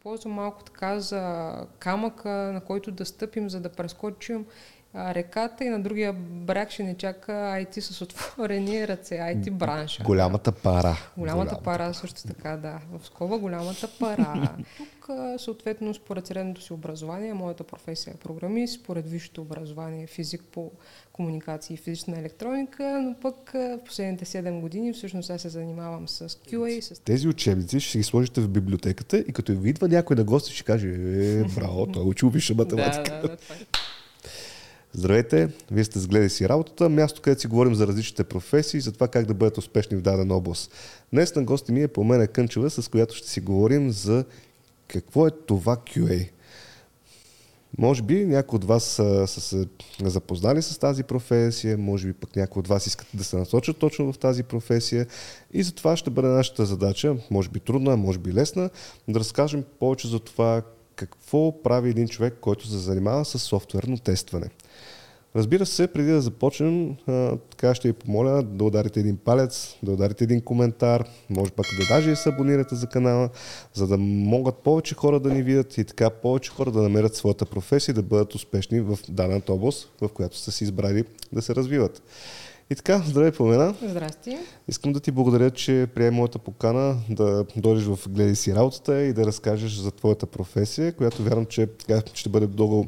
използва малко така за камъка, на който да стъпим, за да прескочим реката и на другия бряг ще не чака IT с отворени ръце, IT бранша. Голямата пара. Голямата, голямата пара също така, да. В скоба голямата пара. Тук, съответно, според средното си образование, моята професия е програмист, според висшето образование е физик по комуникации и физична електроника, но пък в последните 7 години всъщност аз се занимавам с QA. С... Тези учебници ще ги сложите в библиотеката и като ви идва някой на гости, ще каже, е, браво, той учил висша математика. да, да, да. Здравейте, вие сте сгледай си работата, място, където си говорим за различните професии, за това как да бъдат успешни в дадена област. Днес на гости ми е по мен Кънчева, с която ще си говорим за какво е това QA. Може би някои от вас са, са се запознали с тази професия, може би пък някои от вас искат да се насочат точно в тази професия и затова ще бъде нашата задача, може би трудна, може би лесна, да разкажем повече за това какво прави един човек, който се занимава с софтуерно тестване. Разбира се, преди да започнем, а, така ще ви помоля да ударите един палец, да ударите един коментар, може пък да даже и се абонирате за канала, за да могат повече хора да ни видят и така повече хора да намерят своята професия и да бъдат успешни в дадената област, в която са си избрали да се развиват. И така, здравей, Пламена. Здрасти. Искам да ти благодаря, че приема моята покана да дойдеш в Гледай си работата и да разкажеш за твоята професия, която вярвам, че така, ще бъде много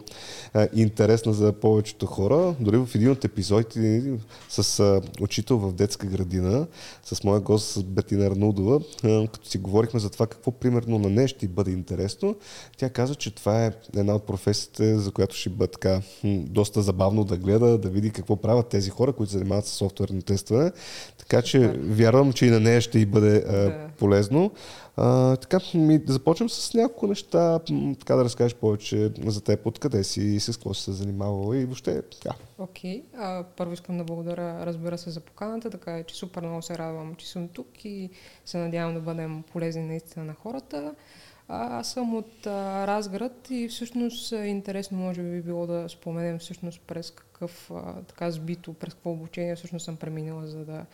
а, интересна за повечето хора. Дори в един от епизодите с а, учител в детска градина, с моя гост Бетина Арнудова, а, като си говорихме за това какво примерно на нея ще бъде интересно, тя каза, че това е една от професиите, за която ще бъде така доста забавно да гледа, да види какво правят тези хора, които занимават софтуерно тестване. Така че Супер. вярвам, че и на нея ще й бъде да. полезно. А, така, ми да започнем с няколко неща, така да разкажеш повече за теб, откъде си и с какво си се занимавала и въобще така. Окей, okay. първо искам да благодаря, разбира се, за поканата, така е, че супер много се радвам, че съм тук и се надявам да бъдем полезни наистина на хората. А, аз съм от а, Разград и всъщност интересно може би било да споменем всъщност през какъв а, така сбито, през какво обучение всъщност съм преминала, за да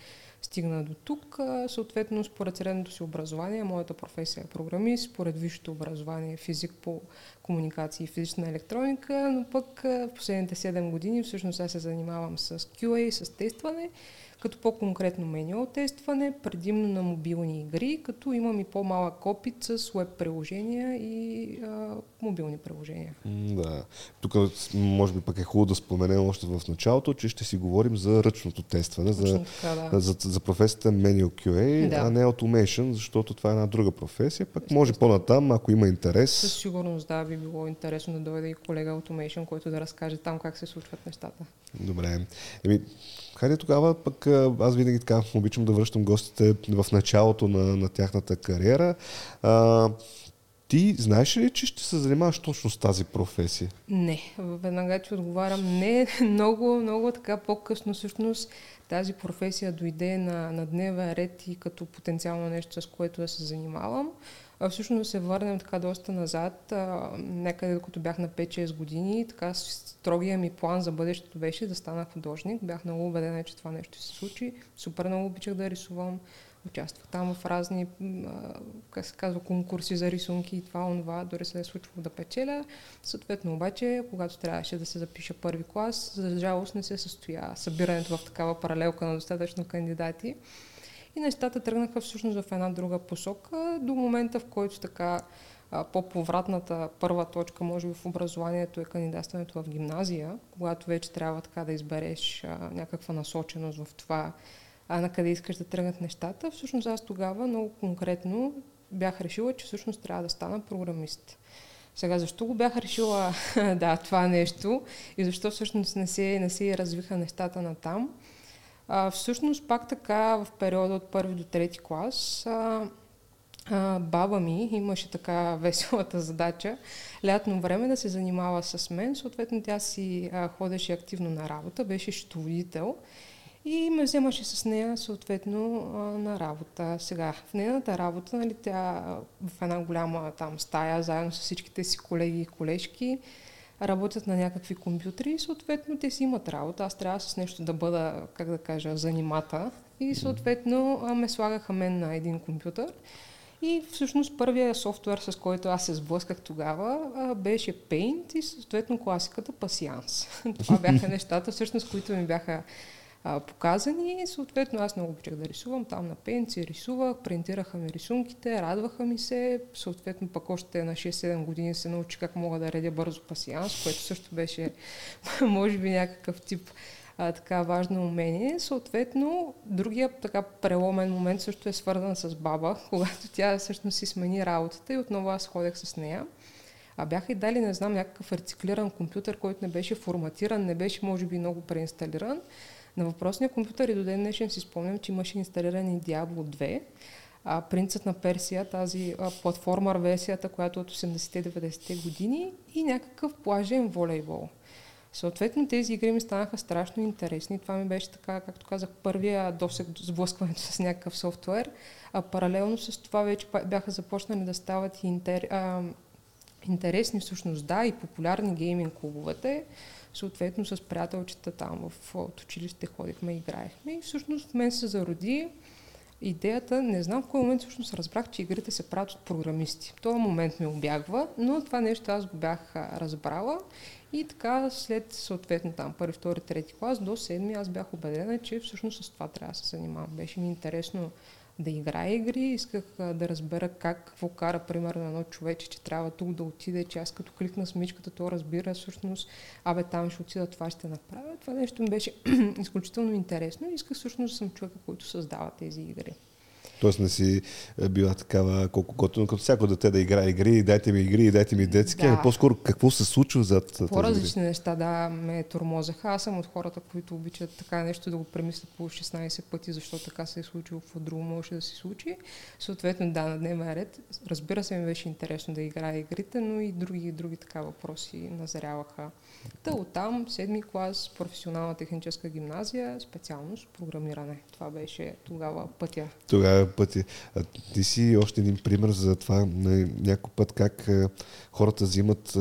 стигна до тук. А, съответно, според средното си образование, моята професия е програмист, според висшето образование е физик по комуникации и физична електроника, но пък в последните 7 години всъщност аз се занимавам с QA, с тестване като по-конкретно менюал тестване, предимно на мобилни игри, като имам и по-малък опит с веб приложения и а, мобилни приложения. Да. Тук може би пък е хубаво да споменем още в началото, че ще си говорим за ръчното тестване, за, така, да. за, за професията Manual QA, да. а не Automation, защото това е една друга професия. Пък може по-натам, ако има интерес. Със сигурност да, би било интересно да дойде и колега Automation, който да разкаже там как се случват нещата. Добре. Еми, Хайде тогава пък аз винаги така обичам да връщам гостите в началото на, на тяхната кариера. А, ти знаеш ли, че ще се занимаваш точно с тази професия? Не, веднага ти отговарям. Не, много, много така по-късно всъщност тази професия дойде на, на дневен ред и като потенциално нещо, с което да се занимавам. А всъщност се върнем така доста назад, а, някъде докато бях на 5-6 години, така строгия ми план за бъдещето беше да стана художник. Бях много убедена, че това нещо се случи. Супер много обичах да рисувам. Участвах там в разни, как се казва, конкурси за рисунки и това, онова, дори се е случвало да печеля. Съответно обаче, когато трябваше да се запиша първи клас, за жалост не се състоя събирането в такава паралелка на достатъчно кандидати. И нещата тръгнаха всъщност в една друга посока, до момента в който така по-повратната първа точка, може би в образованието е кандидатстването в гимназия, когато вече трябва така да избереш а, някаква насоченост в това а, на къде искаш да тръгнат нещата. Всъщност аз тогава много конкретно бях решила, че всъщност трябва да стана програмист. Сега, защо го бях решила да, това нещо и защо всъщност не се, не се развиха нещата на там? А, всъщност пак така в периода от първи до трети клас а, а, баба ми имаше така веселата задача лятно време да се занимава с мен. Съответно тя си а, ходеше активно на работа, беше счетоводител и ме вземаше с нея съответно а, на работа. Сега, в нейната работа, нали, тя в една голяма там стая, заедно с всичките си колеги и колежки, работят на някакви компютри и съответно те си имат работа. Аз трябва с нещо да бъда, как да кажа, занимата. И съответно ме слагаха мен на един компютър И всъщност първият софтуер, с който аз се сблъсках тогава, беше Paint и съответно класиката Patience. Това бяха нещата, всъщност, които ми бяха а, показани. Съответно, аз много обичах да рисувам. Там на пенци рисувах, принтираха ми рисунките, радваха ми се. Съответно, пък още на 6-7 години се научи как мога да редя бързо пасианс, което също беше, може би, някакъв тип а, така важно умение. Съответно, другия така преломен момент също е свързан с баба, когато тя всъщност си смени работата и отново аз ходех с нея. А бяха и дали, не знам, някакъв рециклиран компютър, който не беше форматиран, не беше, може би, много преинсталиран. На въпросния компютър и до ден днешен си спомням, че имаше инсталирани Diablo 2, а, Принцът на Персия, тази а, платформер версията, която е от 80-90-те години и някакъв плажен волейбол. Съответно, тези игри ми станаха страшно интересни. Това ми беше така, както казах, първия досег сблъскването с някакъв софтуер. А паралелно с това вече бяха започнали да стават и интер... а, интересни всъщност, да, и популярни гейминг клубовете. Съответно с приятелчета там в от училище ходихме, играехме и всъщност в мен се зароди идеята, не знам в кой момент всъщност разбрах, че игрите се правят от програмисти. В този момент ми обягва, но това нещо аз го бях разбрала и така след съответно там първи, втори, трети клас до седми аз бях убедена, че всъщност с това трябва да се занимавам. Беше ми интересно да играя игри, исках да разбера как, какво кара, примерно, едно човече, че трябва тук да отиде, че аз като кликна смичката, то разбира всъщност, абе там ще отида, това ще направя. Това нещо ми беше изключително интересно и исках всъщност да съм човека, който създава тези игри. Тоест не си е, била такава колко готово, като всяко дете да играе игри, дайте ми игри, дайте ми детски, ами да. по-скоро какво се случва зад По-различни неща, да, ме тормозаха. Аз съм от хората, които обичат така нещо да го премислят по 16 пъти, защото така се е случило, какво друго може да се случи. Съответно, да, на дневен ред. Разбира се, ми беше интересно да играя игрите, но и други, други така въпроси назряваха. Та оттам, седми клас, професионална техническа гимназия, специалност програмиране. Това беше тогава пътя. Тогава пътя. А ти си още един пример за това някой път как хората взимат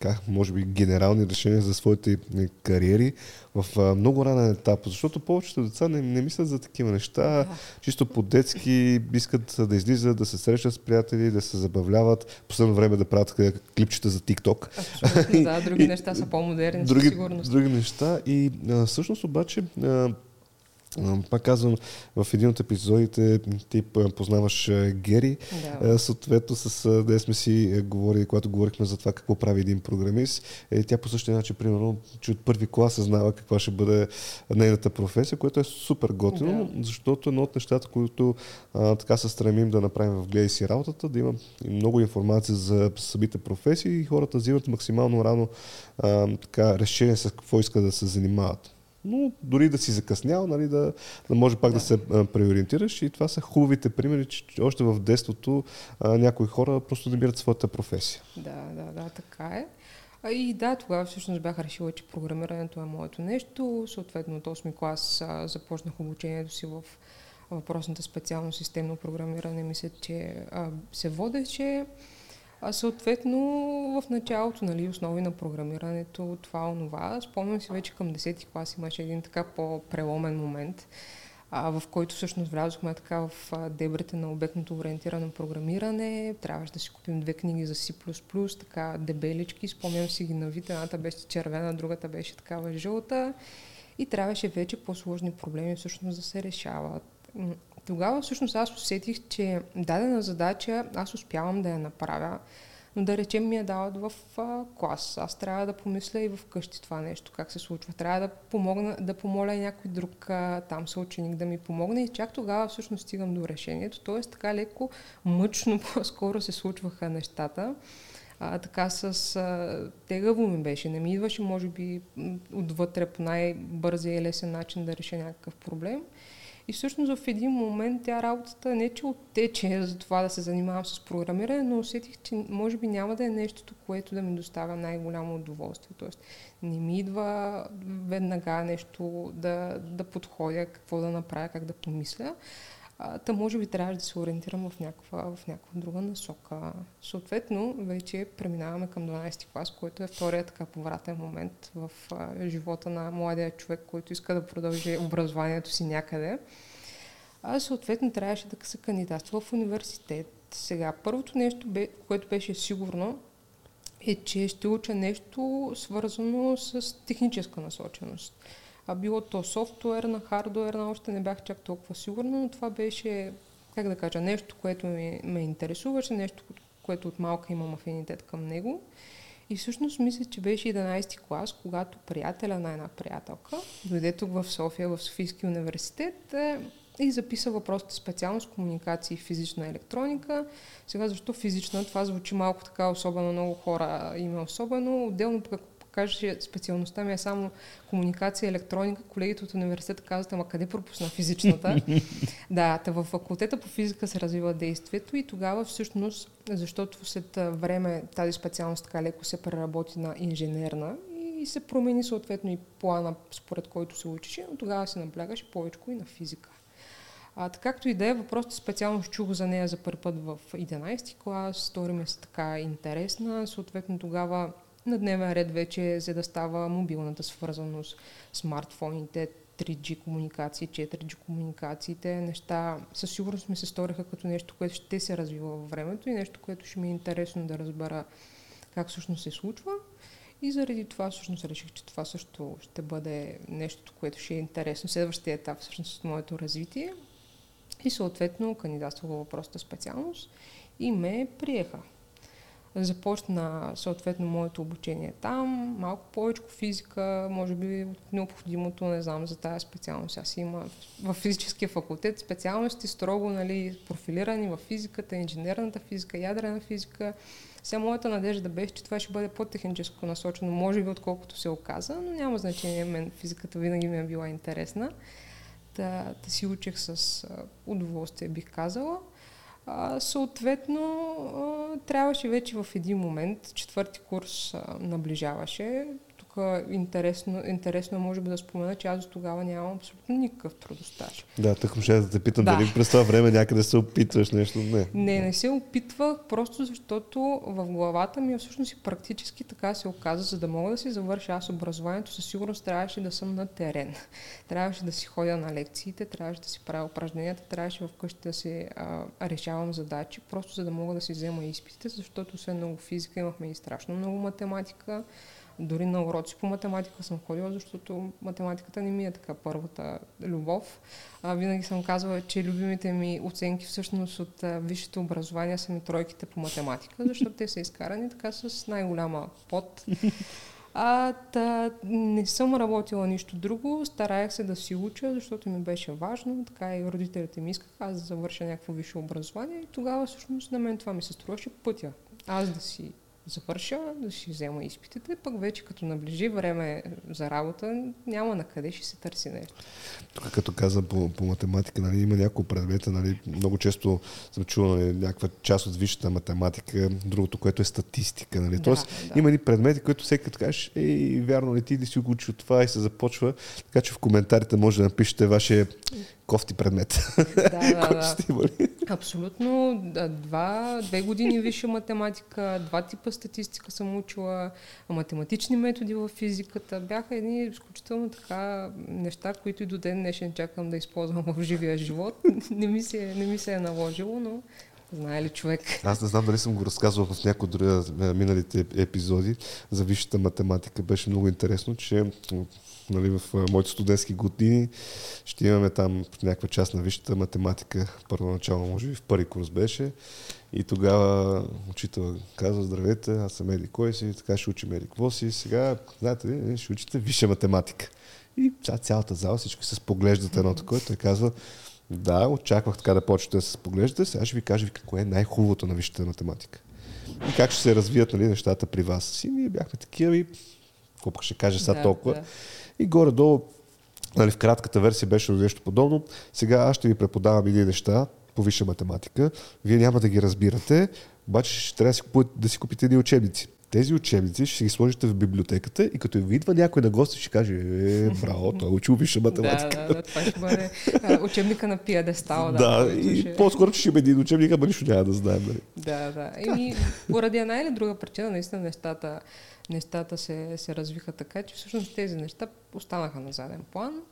така, може би генерални решения за своите кариери в много ранен етап, защото повечето деца не, не мислят за такива неща, да. чисто по-детски искат да излизат, да се срещат с приятели, да се забавляват, последно време да правят клипчета за TikTok. Абсолютно, да, други неща са по-модерни, други, сигурност. Други неща и а, всъщност обаче а, пак казвам, в един от епизодите ти познаваш Гери, да. съответно с де сме си говорили, когато говорихме за това какво прави един програмист, е, тя по същия начин, примерно, че от първи клас знава каква ще бъде нейната професия, което е супер готино, да. защото едно от нещата, които а, така се стремим да направим в Гледай си работата, да има много информация за самите професии и хората взимат максимално рано а, така, решение с какво искат да се занимават но дори да си закъснял, нали, да, да може пак да, да се а, преориентираш и това са хубавите примери, че още в детството а, някои хора просто намират своята професия. Да, да, да, така е. А и да, тогава всъщност бях решила, че програмирането е моето нещо. Съответно от 8 клас а, започнах обучението си в въпросната специално системно програмиране. Мисля, че а, се водеше. А съответно в началото, нали, основи на програмирането, това, онова. Спомням си вече към 10-ти клас имаше един така по-преломен момент, а, в който всъщност влязохме така в дебрите на обектното ориентирано програмиране. Трябваше да си купим две книги за C++, така дебелички. Спомням си ги на вид. Едната беше червена, другата беше такава жълта. И трябваше вече по-сложни проблеми всъщност да се решават. Тогава всъщност аз усетих, че дадена задача аз успявам да я направя, но да речем ми я дават в а, клас. Аз трябва да помисля и в къщи това нещо, как се случва. Трябва да, помогна, да помоля и някой друг а, там съученик да ми помогне и чак тогава всъщност стигам до решението. Тоест така леко мъчно по-скоро се случваха нещата. А, така с а, тегаво ми беше. Не ми идваше, може би, отвътре по най-бързия и лесен начин да реша някакъв проблем. И всъщност в един момент тя работата не че оттече за това да се занимавам с програмиране, но усетих, че може би няма да е нещото, което да ми доставя най-голямо удоволствие. Тоест не ми идва веднага нещо да, да подходя, какво да направя, как да помисля. А, та може би трябваше да се ориентирам в някаква, в някаква друга насока. Съответно, вече преминаваме към 12 клас, който е втория така повратен момент в а, живота на младия човек, който иска да продължи образованието си някъде. А съответно трябваше да се кандидатства в университет. Сега, първото нещо, бе, което беше сигурно, е, че ще уча нещо свързано с техническа насоченост. А било то софтуерна, хардуерна, още не бях чак толкова сигурна, но това беше, как да кажа, нещо, което ме, ме интересуваше, нещо, което от малка имам афинитет към него. И всъщност мисля, че беше 11 ти клас, когато приятеля на една приятелка дойде тук в София, в Софийски университет е, и записа въпросите специално с комуникации и физична електроника. Сега защо физична? Това звучи малко така, особено много хора има особено. Отделно пък кажа, че специалността ми е само комуникация и електроника, колегите от университета казват, ама къде пропусна физичната? да, та в факултета по физика се развива действието и тогава всъщност, защото след време тази специалност така леко се преработи на инженерна и се промени съответно и плана, според който се учеше, но тогава се наблягаше повече и на физика. А, така както и да е, въпросът специално чух за нея за първи път в 11 клас, стори ми се така интересна, съответно тогава на дневен ред вече, за да става мобилната свързаност, смартфоните, 3G комуникации, 4G комуникациите, неща със сигурност ми се сториха като нещо, което ще се развива във времето и нещо, което ще ми е интересно да разбера как всъщност се случва. И заради това всъщност реших, че това също ще бъде нещо, което ще е интересно. Следващия етап всъщност от моето развитие. И съответно кандидатствах въпросата специалност и ме приеха. Започна съответно моето обучение там, малко повече физика, може би от необходимото, не знам, за тази специалност. Аз има в физическия факултет специалности строго нали, профилирани в физиката, инженерната физика, ядрена физика. Сега моята надежда беше, че това ще бъде по-техническо насочено, може би отколкото се оказа, но няма значение. Мен физиката винаги ми е била интересна. Да, да си учих с удоволствие, бих казала. А, съответно, а, трябваше вече в един момент, четвърти курс а, наближаваше, интересно, интересно може би да спомена, че аз тогава нямам абсолютно никакъв трудостаж. Да, тък ще да те питам да. дали през това време някъде се опитваш нещо. Не. Не, не се опитвах, просто защото в главата ми всъщност и практически така се оказа, за да мога да си завърша аз образованието, със сигурност трябваше да съм на терен. Трябваше да си ходя на лекциите, трябваше да си правя упражненията, трябваше вкъщи да си а, решавам задачи, просто за да мога да си взема изпитите, защото освен много физика имахме и страшно много математика. Дори на уроци по математика съм ходила, защото математиката не ми е така първата любов. А, винаги съм казвала, че любимите ми оценки всъщност от висшето образование са ми тройките по математика, защото те са изкарани така с най-голяма под. А, та, не съм работила нищо друго, стараях се да си уча, защото ми беше важно, така и родителите ми искаха аз да завърша някакво висше образование и тогава всъщност на мен това ми се струваше пътя. Аз да си завърша, да си взема изпитите, пък вече като наближи време за работа, няма на къде ще се търси нещо. Тук като каза по, по математика, нали, има няколко предмета, нали, много често съм чувал нали, някаква част от висшата математика, другото, което е статистика. Нали. Да, Тоест, да. има ни предмети, които всеки като кажеш, ей, вярно ли ти да си го учи от това и се започва. Така че в коментарите може да напишете вашия кофти предмет. Да, да, да. Абсолютно. Два, две години висша математика, два типа статистика съм учила, математични методи в физиката. Бяха едни изключително така неща, които и до ден днешен чакам да използвам в живия живот. Не ми се, не ми се е наложило, но Знае ли човек? Аз не знам дали съм го разказвал в някои от миналите епизоди за висшата математика. Беше много интересно, че нали, в моите студентски години ще имаме там някаква част на висшата математика. Първоначално, може би в първи курс беше. И тогава учител казва, здравейте, аз съм Еди кой си, така ще учим Еди какво си. Сега, знаете ли, ще учите висша математика. И цялата зала всички се споглеждат едното, което той казва, да, очаквах така да почнете да се споглеждате, сега ще ви кажа ви какво е най-хубавото на висшата математика. И как ще се развият нали, нещата при вас. И ние бяхме такива и какво ще кажа сега да, толкова. Да. И горе-долу, нали, в кратката версия беше нещо подобно. Сега аз ще ви преподавам едни неща по висша математика. Вие няма да ги разбирате, обаче ще трябва да си, купите, да си купите едни учебници. Тези учебници ще ги сложите в библиотеката и като ви идва някой на гости, ще каже, е, браво, той е учил висша математика. да, да, да, това ще бъде учебника на пиадестал. Да, да и ще... по-скоро ще има един учебник, ама нищо няма да знаем. Нали? Да, да. И поради една или друга причина, наистина нещата нещата се, се развиха така, че всъщност тези неща останаха на заден план.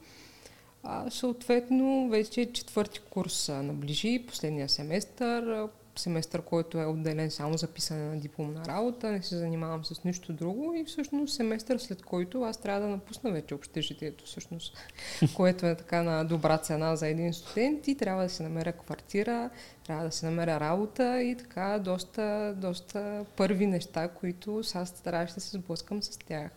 А, съответно, вече четвърти курс наближи, последния семестър. Семестър, който е отделен само за писане на дипломна работа, не се занимавам с нищо друго и всъщност семестър след който аз трябва да напусна вече общежитието, всъщност, което е така на добра цена за един студент и трябва да се намеря квартира, трябва да се намеря работа и така доста, доста първи неща, които аз стараюсь да се сблъскам с тях.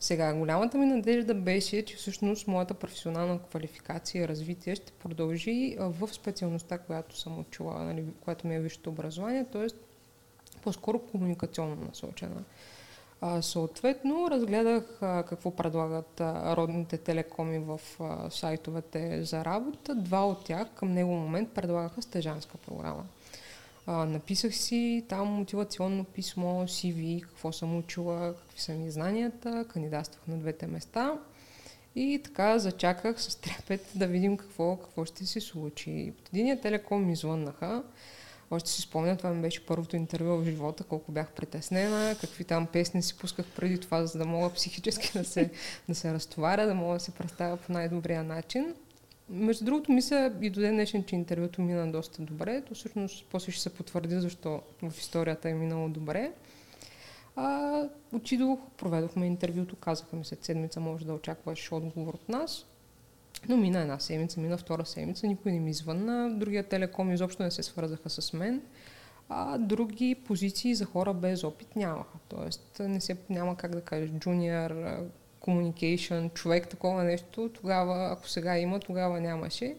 Сега, голямата ми надежда беше, че всъщност моята професионална квалификация и развитие ще продължи в специалността, която съм учила, нали, която ми е висшето образование, т.е. по-скоро комуникационно насочена. А, съответно, разгледах а, какво предлагат а, родните телекоми в а, сайтовете за работа. Два от тях към него момент предлагаха стежанска програма. А, написах си там мотивационно писмо, CV, какво съм учила, какви са ми знанията, кандидатствах на двете места и така зачаках с трепет да видим какво, какво ще се случи. От единия телеком ми звъннаха, още си спомня, това ми беше първото интервю в живота, колко бях притеснена, какви там песни си пусках преди това, за да мога психически да се, да се разтоваря, да мога да се представя по най-добрия начин. Между другото, мисля и до ден днешен, че интервюто мина доста добре. То всъщност после ще се потвърди, защо в историята е минало добре. А, отидох, проведохме интервюто, казаха ми след седмица може да очакваш отговор от нас. Но мина една седмица, мина втора седмица, никой не ми звънна. Другия телеком изобщо не се свързаха с мен. А други позиции за хора без опит нямаха. Тоест не се, няма как да кажеш джуниор, communication, човек, такова нещо, тогава, ако сега има, тогава нямаше.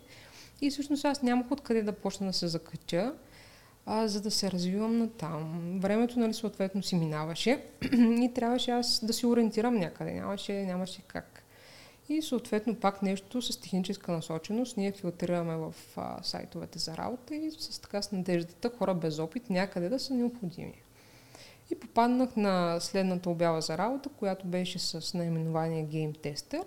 И всъщност аз нямах откъде да почна да се закача, а, за да се развивам на там. Времето, нали, съответно си минаваше и трябваше аз да се ориентирам някъде. Нямаше, нямаше как. И съответно пак нещо с техническа насоченост ние филтрираме в а, сайтовете за работа и с така с надеждата хора без опит някъде да са необходими. И попаднах на следната обява за работа, която беше с наименование Game Tester.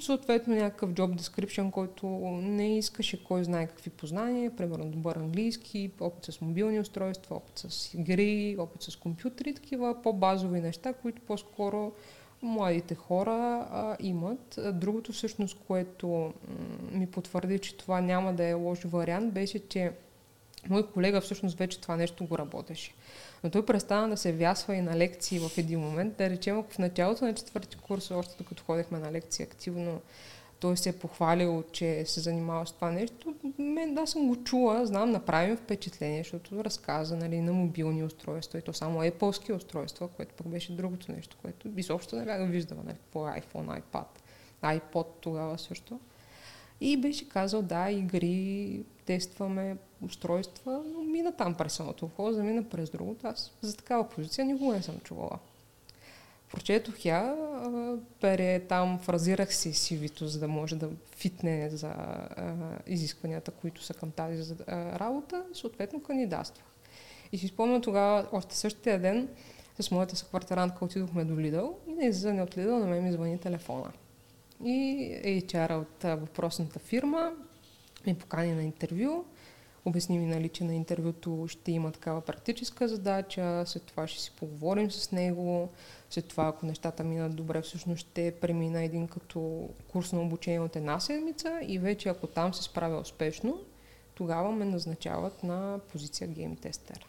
Съответно някакъв job description, който не искаше кой знае какви познания, примерно добър английски, опит с мобилни устройства, опит с игри, опит с компютри, такива по-базови неща, които по-скоро младите хора а, имат. Другото всъщност, което ми потвърди, че това няма да е лош вариант, беше, че мой колега всъщност вече това нещо го работеше. Но той престана да се вясва и на лекции в един момент. Да речем, ако в началото на четвърти курс, още докато ходехме на лекции активно, той се е похвалил, че се занимава с това нещо. Мен, да, съм го чула, знам, направим впечатление, защото разказа нали, на мобилни устройства и то само Apple устройства, което пък беше другото нещо, което изобщо не бях виждала, нали, по iPhone, iPad, iPod тогава също. И беше казал, да, игри, тестваме устройства, но мина там през едното ухо, замина през другото. Аз за такава позиция никога не съм чувала. Прочетох я, пере там, фразирах си CV-то, за да може да фитне за а, изискванията, които са към тази а, работа, съответно кандидатствах. И си спомням тогава, още същия ден, с моята съквартирантка отидохме до Лидъл и на излизане от Лидъл на мен ми звъни телефона. И HR от въпросната фирма ме покани на интервю, обясни ми, нали, че на интервюто ще има такава практическа задача, след това ще си поговорим с него, след това, ако нещата минат добре, всъщност ще премина един като курс на обучение от една седмица и вече ако там се справя успешно, тогава ме назначават на позиция гейм тестер.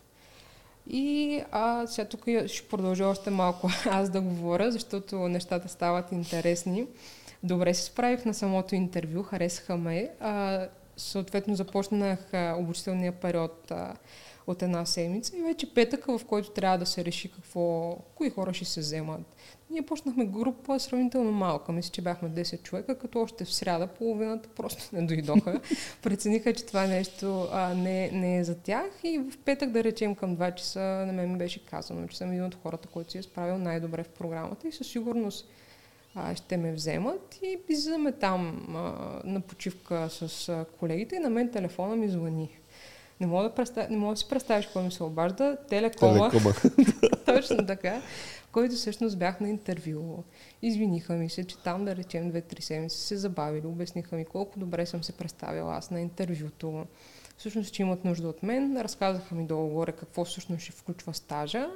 И а, сега тук ще продължа още малко аз да говоря, защото нещата стават интересни. Добре се справих на самото интервю, харесаха ме. А, съответно започнах а, обучителния период а, от една седмица и вече петъка, в който трябва да се реши какво, кои хора ще се вземат. Ние почнахме група сравнително малка. Мисля, че бяхме 10 човека, като още в сряда половината просто не дойдоха. Прецениха, че това нещо а, не, не е за тях и в петък, да речем към 2 часа, на мен ми беше казано, че съм един от хората, който си е справил най-добре в програмата и със сигурност а, ще ме вземат и излизаме там а, на почивка с а, колегите и на мен телефона ми звъни. Не мога да, представя, не мога да си представиш кой ми се обажда. Телекома. Телекома. Точно така. Който всъщност бях на интервю. Извиниха ми се, че там да речем две-три седмици се забавили. Обясниха ми колко добре съм се представила аз на интервюто. Всъщност, че имат нужда от мен. Разказаха ми долу-горе какво всъщност ще включва стажа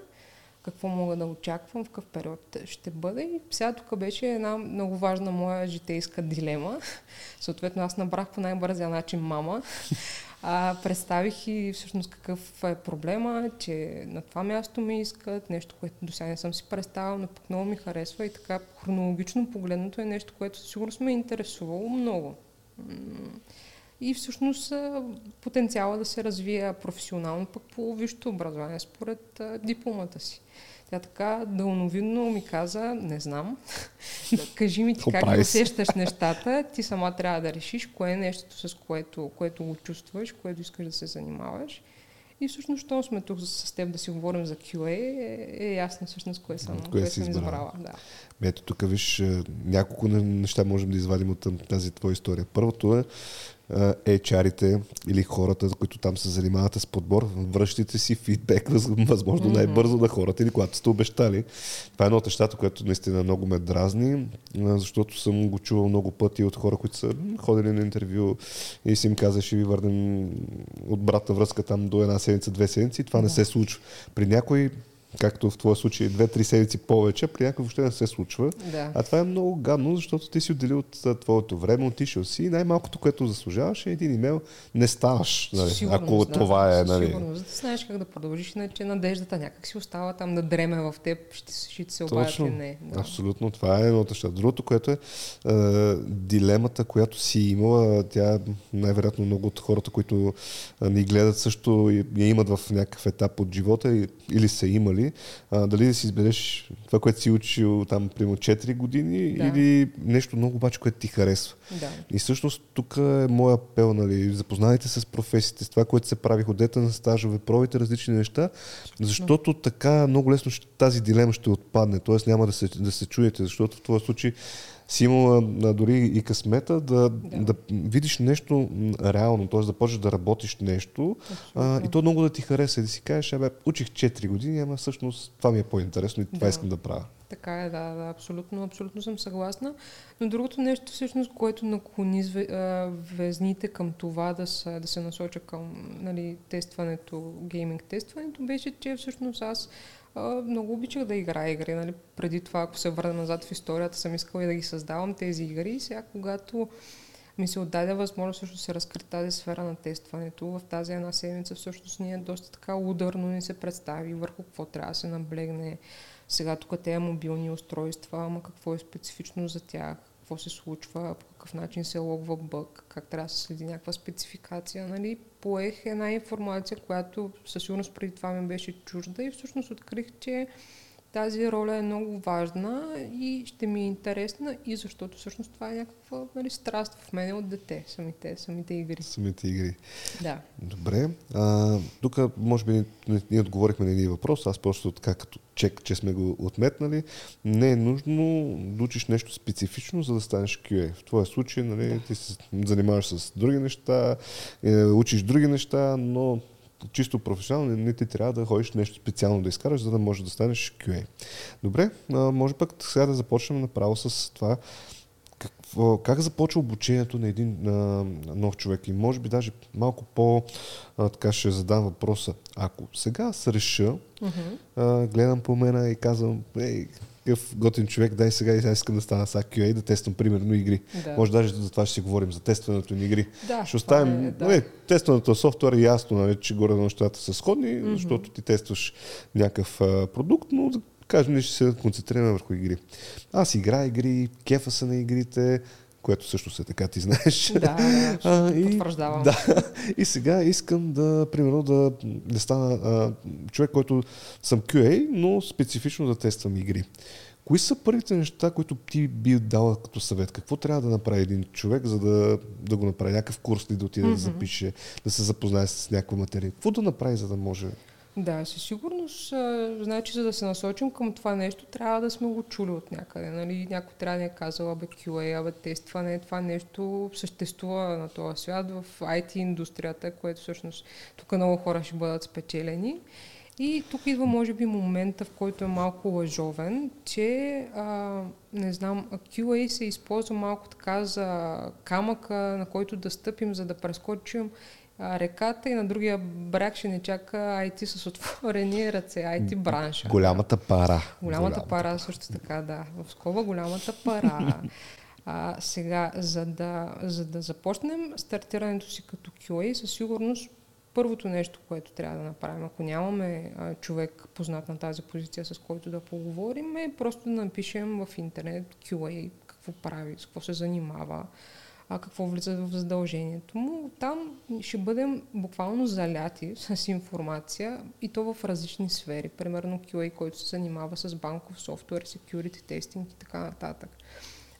какво мога да очаквам, в какъв период ще бъде. И сега тук беше една много важна моя житейска дилема. Съответно, аз набрах по най-бързия начин мама. А, представих и всъщност какъв е проблема, че на това място ме искат, нещо, което до сега не съм си представил, но пък много ми харесва и така хронологично погледното е нещо, което сигурно ме е интересувало много. И всъщност потенциала да се развия професионално пък по висшето образование според дипломата си. Тя така дълновидно ми каза, не знам, кажи ми ти как усещаш нещата, ти сама трябва да решиш кое е нещото, с което, което го чувстваш, което искаш да се занимаваш. И всъщност, щом сме тук с теб да си говорим за QA, е, е ясно всъщност кое съм, кое, кое съм избрала. Да. Ето тук виж, няколко неща можем да извадим от тази твоя история. Първото е, HR-ите или хората, които там се занимават с подбор, връщите си фидбек възможно най-бързо на хората или когато сте обещали. Това е едно от нещата, което наистина много ме дразни, защото съм го чувал много пъти от хора, които са ходили на интервю и си им каза, ще ви върнем от брата връзка там до една седмица, две седмици. Това не се случва. При някои както в твоя случай, две-три седмици повече, при някой въобще не се случва. Да. А това е много гадно, защото ти си отделил от твоето време, отишъл си и най-малкото, което заслужаваш е един имейл, не ставаш, нали, Сигурност, ако да, това е. Нали. Сигурно, за да знаеш как да продължиш, иначе надеждата някак си остава там да дреме в теб, ще, ще се обадят или не. Да. Абсолютно, това е едно от нещата. Другото, което е, е дилемата, която си имала, тя най-вероятно много от хората, които ни гледат също я имат в някакъв етап от живота или са имали, а, дали да си избереш това, което си учил там, примерно 4 години да. или нещо много обаче, което ти харесва. Да. И всъщност тук е моя апел, нали, запознайте се с професиите, с това, което се прави, ходете на стажове, пробайте различни неща, защото така много лесно тази дилема ще отпадне, т.е. няма да се, да се чуете, защото в този случай си имала дори и късмета да, да. да видиш нещо реално, т.е. да почнеш да работиш нещо а, и то много да ти хареса и да си кажеш, абе, учих 4 години, ама всъщност това ми е по-интересно и това да. искам да правя. Така е, да, да, абсолютно, абсолютно съм съгласна. Но другото нещо, всъщност, което наклони везните към това да, са, да се насоча към нали, тестването, гейминг тестването, беше, че всъщност аз много обичах да играя игри. Нали? Преди това, ако се върна назад в историята, съм искала и да ги създавам тези игри. И сега, когато ми се отдаде възможност също се разкри тази сфера на тестването. В тази една седмица всъщност ние доста така ударно ни се представи върху какво трябва да се наблегне. Сега тук те мобилни устройства, ама какво е специфично за тях, какво се случва, по какъв начин се логва бък, как трябва да се следи някаква спецификация. Нали? Поех една информация, която със сигурност преди това ми беше чужда и всъщност открих, че тази роля е много важна и ще ми е интересна и защото всъщност това е някаква нали, страст в мене от дете, самите, самите игри. Самите игри. Да. Добре. А, тук може би ние отговорихме на един въпрос, аз просто така като чек, че сме го отметнали. Не е нужно да учиш нещо специфично, за да станеш QA. В твоя случай нали, да. ти се занимаваш с други неща, е, учиш други неща, но чисто професионално не ти трябва да ходиш нещо специално да изкараш, за да можеш да станеш QA. Добре, може пък сега да започнем направо с това какво, как започва обучението на един на, нов човек и може би даже малко по а, така ще задам въпроса. Ако сега се реша, uh-huh. а, гледам по мен и казвам, ей, какъв готин човек, дай сега и сега искам да стана с QA да тествам примерно игри. Да. Може даже за това ще си говорим, за тестването на игри. Да, ще оставим, е, да. не, тестването на софтуер е ясно, нали, че горе на нещата са сходни, mm-hmm. защото ти тестваш някакъв а, продукт, но да кажем, ние ще се концентрираме върху игри. Аз игра игри, кефа са на игрите, което също се така ти знаеш. Да, а, и, да. И сега искам да, примерно, да, да стана а, човек, който съм QA, но специфично да тествам игри. Кои са първите неща, които ти би дала като съвет? Какво трябва да направи един човек, за да, да го направи? Някакъв курс ли да отиде mm-hmm. да запише, да се запознае с някаква материя? Какво да направи, за да може да, със сигурност, значи за да се насочим към това нещо, трябва да сме го чули от някъде. Нали? Някой трябва да е казал, абе QA, абе тестване, това нещо съществува на този свят в IT индустрията, което всъщност тук много хора ще бъдат спечелени. И тук идва, може би, момента, в който е малко лъжовен, че, а, не знам, QA се използва малко така за камъка, на който да стъпим, за да прескочим реката и на другия бряг ще ни чака IT с отворени ръце, IT бранша. Голямата пара. Голямата, голямата пара също така, да. В скоба голямата пара. А, сега, за да, за да започнем стартирането си като QA, със сигурност първото нещо, което трябва да направим, ако нямаме а, човек познат на тази позиция, с който да поговорим, е просто да напишем в интернет QA какво прави, с какво се занимава, а, какво влиза в задължението му. Там ще бъдем буквално заляти с информация и то в различни сфери. Примерно QA, който се занимава с банков софтуер, security тестинг и така нататък.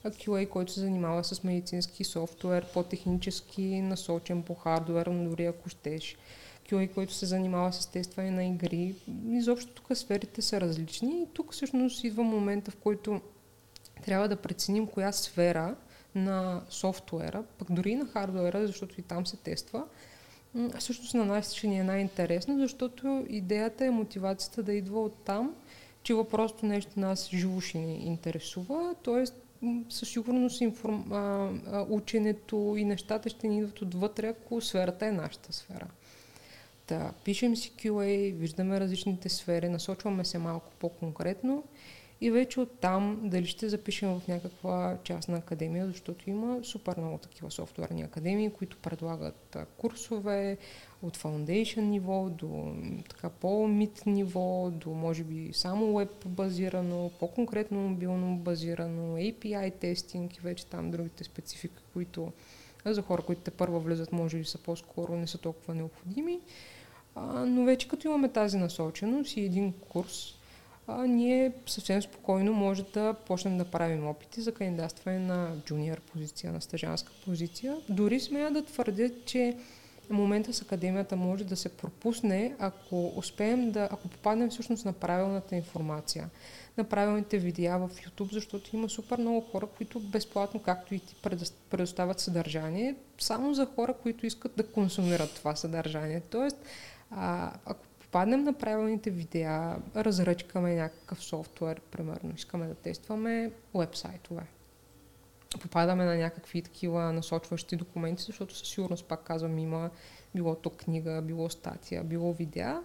А QA, който се занимава с медицински софтуер, по-технически насочен по хардуер, но дори ако щеш. QA, който се занимава с тестване на игри. Изобщо тук сферите са различни и тук всъщност идва момента, в който трябва да преценим коя сфера на софтуера, пък дори и на хардуера, защото и там се тества, всъщност на нас ще ни е най-интересно, защото идеята е мотивацията да идва от там, че въпросто нещо нас живо ще ни интересува, т.е. със сигурност информ... а, а, ученето и нещата ще ни идват отвътре, ако сферата е нашата сфера. Да, пишем си QA, виждаме различните сфери, насочваме се малко по-конкретно и вече оттам дали ще запишем в някаква частна академия, защото има супер много такива софтуерни академии, които предлагат курсове от foundation ниво до така по-мит ниво, до може би само веб базирано, по-конкретно мобилно базирано, API тестинг и вече там другите специфики, които за хора, които те първа влизат, може би са по-скоро, не са толкова необходими. А, но вече като имаме тази насоченост и един курс, а, ние съвсем спокойно може да почнем да правим опити за кандидатстване на джуниор позиция, на стъжанска позиция. Дори смея да твърдя, че момента с академията може да се пропусне, ако успеем да, ако попаднем всъщност на правилната информация, на правилните видеа в YouTube, защото има супер много хора, които безплатно, както и ти, предоставят съдържание, само за хора, които искат да консумират това съдържание. Тоест, а, ако попаднем на правилните видеа, разръчкаме някакъв софтуер, примерно, искаме да тестваме вебсайтове. Попадаме на някакви такива насочващи документи, защото със сигурност, пак казвам, има било то книга, било статия, било видеа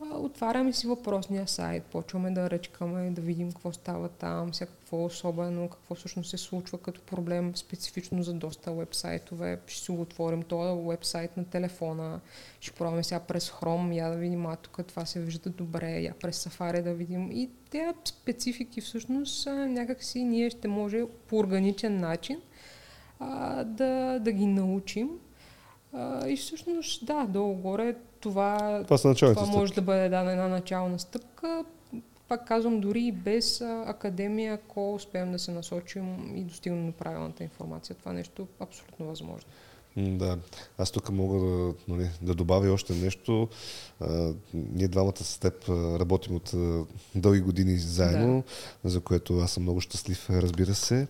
отваряме си въпросния сайт, почваме да ръчкаме, да видим какво става там, сега какво особено, какво всъщност се случва като проблем специфично за доста вебсайтове. Ще си го отворим този вебсайт на телефона, ще пробваме сега през Chrome, я да видим, а тук това се вижда добре, я през Safari да видим. И тези специфики всъщност някакси ние ще може по органичен начин а, да, да ги научим. А, и всъщност, да, долу-горе това, това, са това може да бъде дана една начална стъпка. Пак казвам, дори и без академия, ако успеем да се насочим и достигнем до правилната информация, това нещо е абсолютно възможно. Да, аз тук мога да, нали, да добавя още нещо. А, ние двамата с теб работим от а, дълги години заедно, да. за което аз съм много щастлив, разбира се.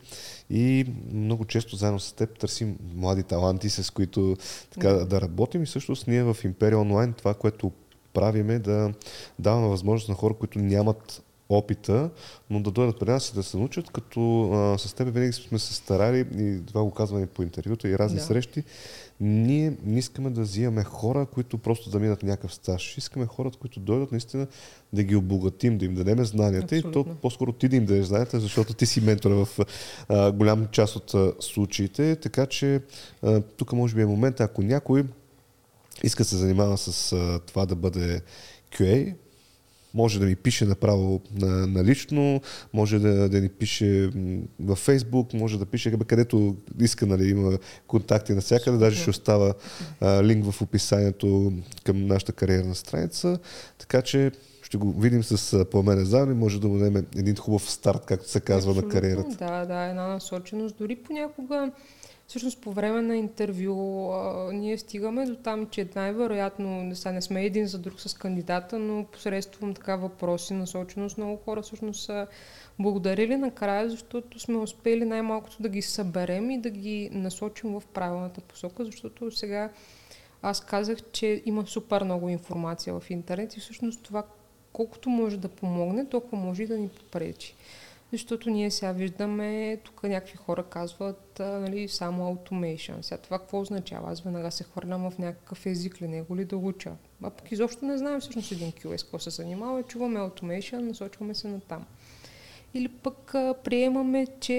И много често заедно с теб търсим млади таланти, с които така, да. да работим. И всъщност ние в Империя онлайн това, което правиме, да даваме възможност на хора, които нямат опита, но да дойдат при нас и да се научат, като а, с теб винаги сме се старали, и това го казваме по интервюта и разни да. срещи, ние не искаме да взимаме хора, които просто да минат някакъв стаж. Искаме хората, които дойдат наистина да ги обогатим, да им дадем знанията Абсолютно. и то по-скоро ти да им дадеш знанията, защото ти си ментора в а, голям част от а, случаите. Така че а, тук може би е момент, ако някой иска да се занимава с а, това да бъде QA, може да ми пише направо на, на лично, може да, да ни пише във Фейсбук, може да пише където иска, нали, има контакти навсякъде, даже ще остава а, линк в описанието към нашата кариерна страница, така че ще го видим с пламене заедно и може да бъдем един хубав старт, както се казва Абсолютно, на кариерата. Да, да, една насоченост. Дори понякога Всъщност по време на интервю а, ние стигаме до там, че най-вероятно не, не сме един за друг с кандидата, но посредством така въпроси, насоченост, много хора всъщност са благодарили накрая, защото сме успели най-малкото да ги съберем и да ги насочим в правилната посока, защото сега аз казах, че има супер много информация в интернет и всъщност това колкото може да помогне, толкова може и да ни попречи. Защото ние сега виждаме, тук някакви хора казват а, нали, само automation. Сега това какво означава? Аз веднага се хвърлям в някакъв език ли, него ли да уча. А пък изобщо не знаем всъщност един QS какво се занимава. Чуваме automation, насочваме се на там. или пък а, приемаме, че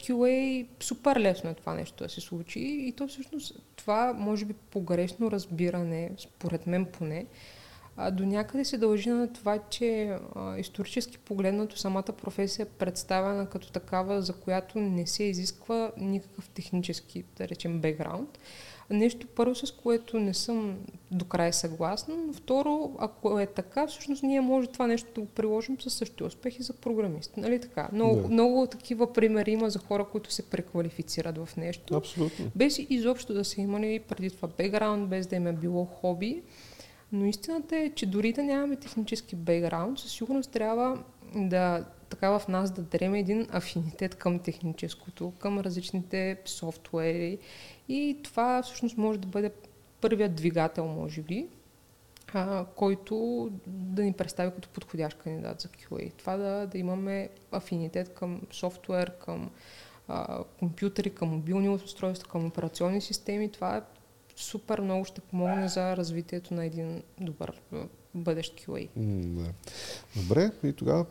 QA супер лесно е това нещо да се случи и то всъщност това може би погрешно разбиране, според мен поне, а, до някъде се дължи на това, че а, исторически погледнато самата професия е представена като такава, за която не се изисква никакъв технически, да речем, бекграунд. Нещо първо, с което не съм до край съгласна, но второ, ако е така, всъщност ние може това нещо да го приложим със същия успех и за програмисти. Нали така? Много, да. много такива примери има за хора, които се преквалифицират в нещо. Абсолютно. Без изобщо да са имали преди това бекграунд, без да им е било хоби. Но истината е, че дори да нямаме технически бекграунд, със сигурност трябва да така в нас да дреме един афинитет към техническото, към различните софтуери и това всъщност може да бъде първият двигател, може би, а, който да ни представи като подходящ кандидат за QA. Това да, да имаме афинитет към софтуер, към а, компютъри, към мобилни устройства, към операционни системи. Това е супер много ще помогне за развитието на един добър бъдещ QA. Добре, и тогава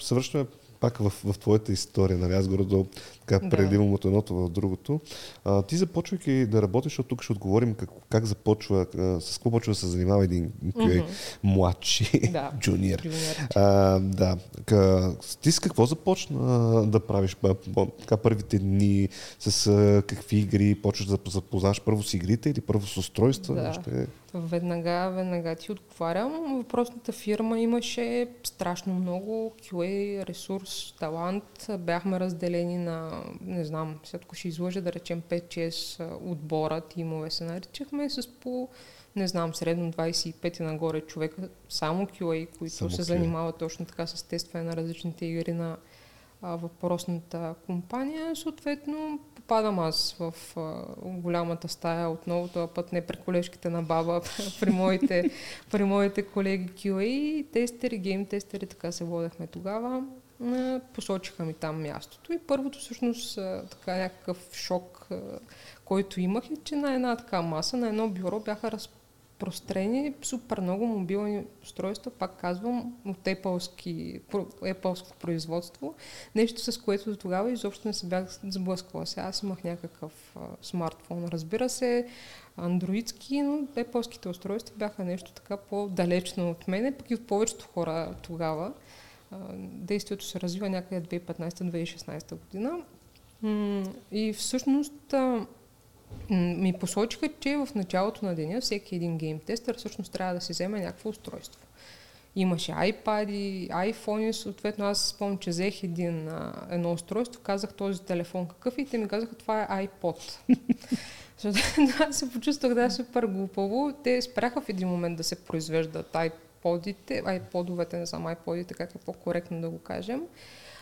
съвършваме пак в, в твоята история, нали, аз горе-долу така да. преливам от едното в другото. А, ти започвайки да работиш, от тук ще отговорим как, как започва, а, с какво почва да се занимава един mm-hmm. младши да. джуниор. А, да. Ти с какво започна да правиш така първите дни, с а, какви игри почваш да запознаш първо с игрите или първо с устройства? Да. Ще... Веднага, веднага ти отговарям. Въпросната фирма имаше страшно много QA, ресурс, талант. Бяхме разделени на, не знам, след ако ще излъжа да речем 5-6 отбора, тимове се наричахме с по, не знам, средно 25 и нагоре човека, само QA, които само се QA. занимават точно така с тестване на различните игри на а, въпросната компания. Съответно, попадам аз в а, голямата стая отново, този път не при колежките на баба, при моите, при моите колеги QA, тестери, гейм тестери, така се водехме тогава. А, посочиха ми там мястото и първото всъщност а, така някакъв шок, а, който имах е, че на една така маса, на едно бюро бяха разпределени разпространени супер много мобилни устройства, пак казвам, от Apple-ски, Apple производство. Нещо, с което до тогава изобщо не се бях сблъсквала. Сега аз имах някакъв а, смартфон, разбира се, андроидски, но Apple-ските устройства бяха нещо така по-далечно от мене, пък и от повечето хора тогава. А, действието се развива някъде 2015-2016 година. И всъщност ми посочиха, че в началото на деня всеки един гейм тестър всъщност трябва да си вземе някакво устройство. Имаше iPad, iPhone, съответно аз спомням, че взех един, едно устройство, казах този телефон какъв и те ми казаха това е iPod. Защото аз се почувствах да е супер глупаво. Те спряха в един момент да се произвеждат iPod-ите, iPod-овете, не знам iPod-ите, как е по-коректно да го кажем.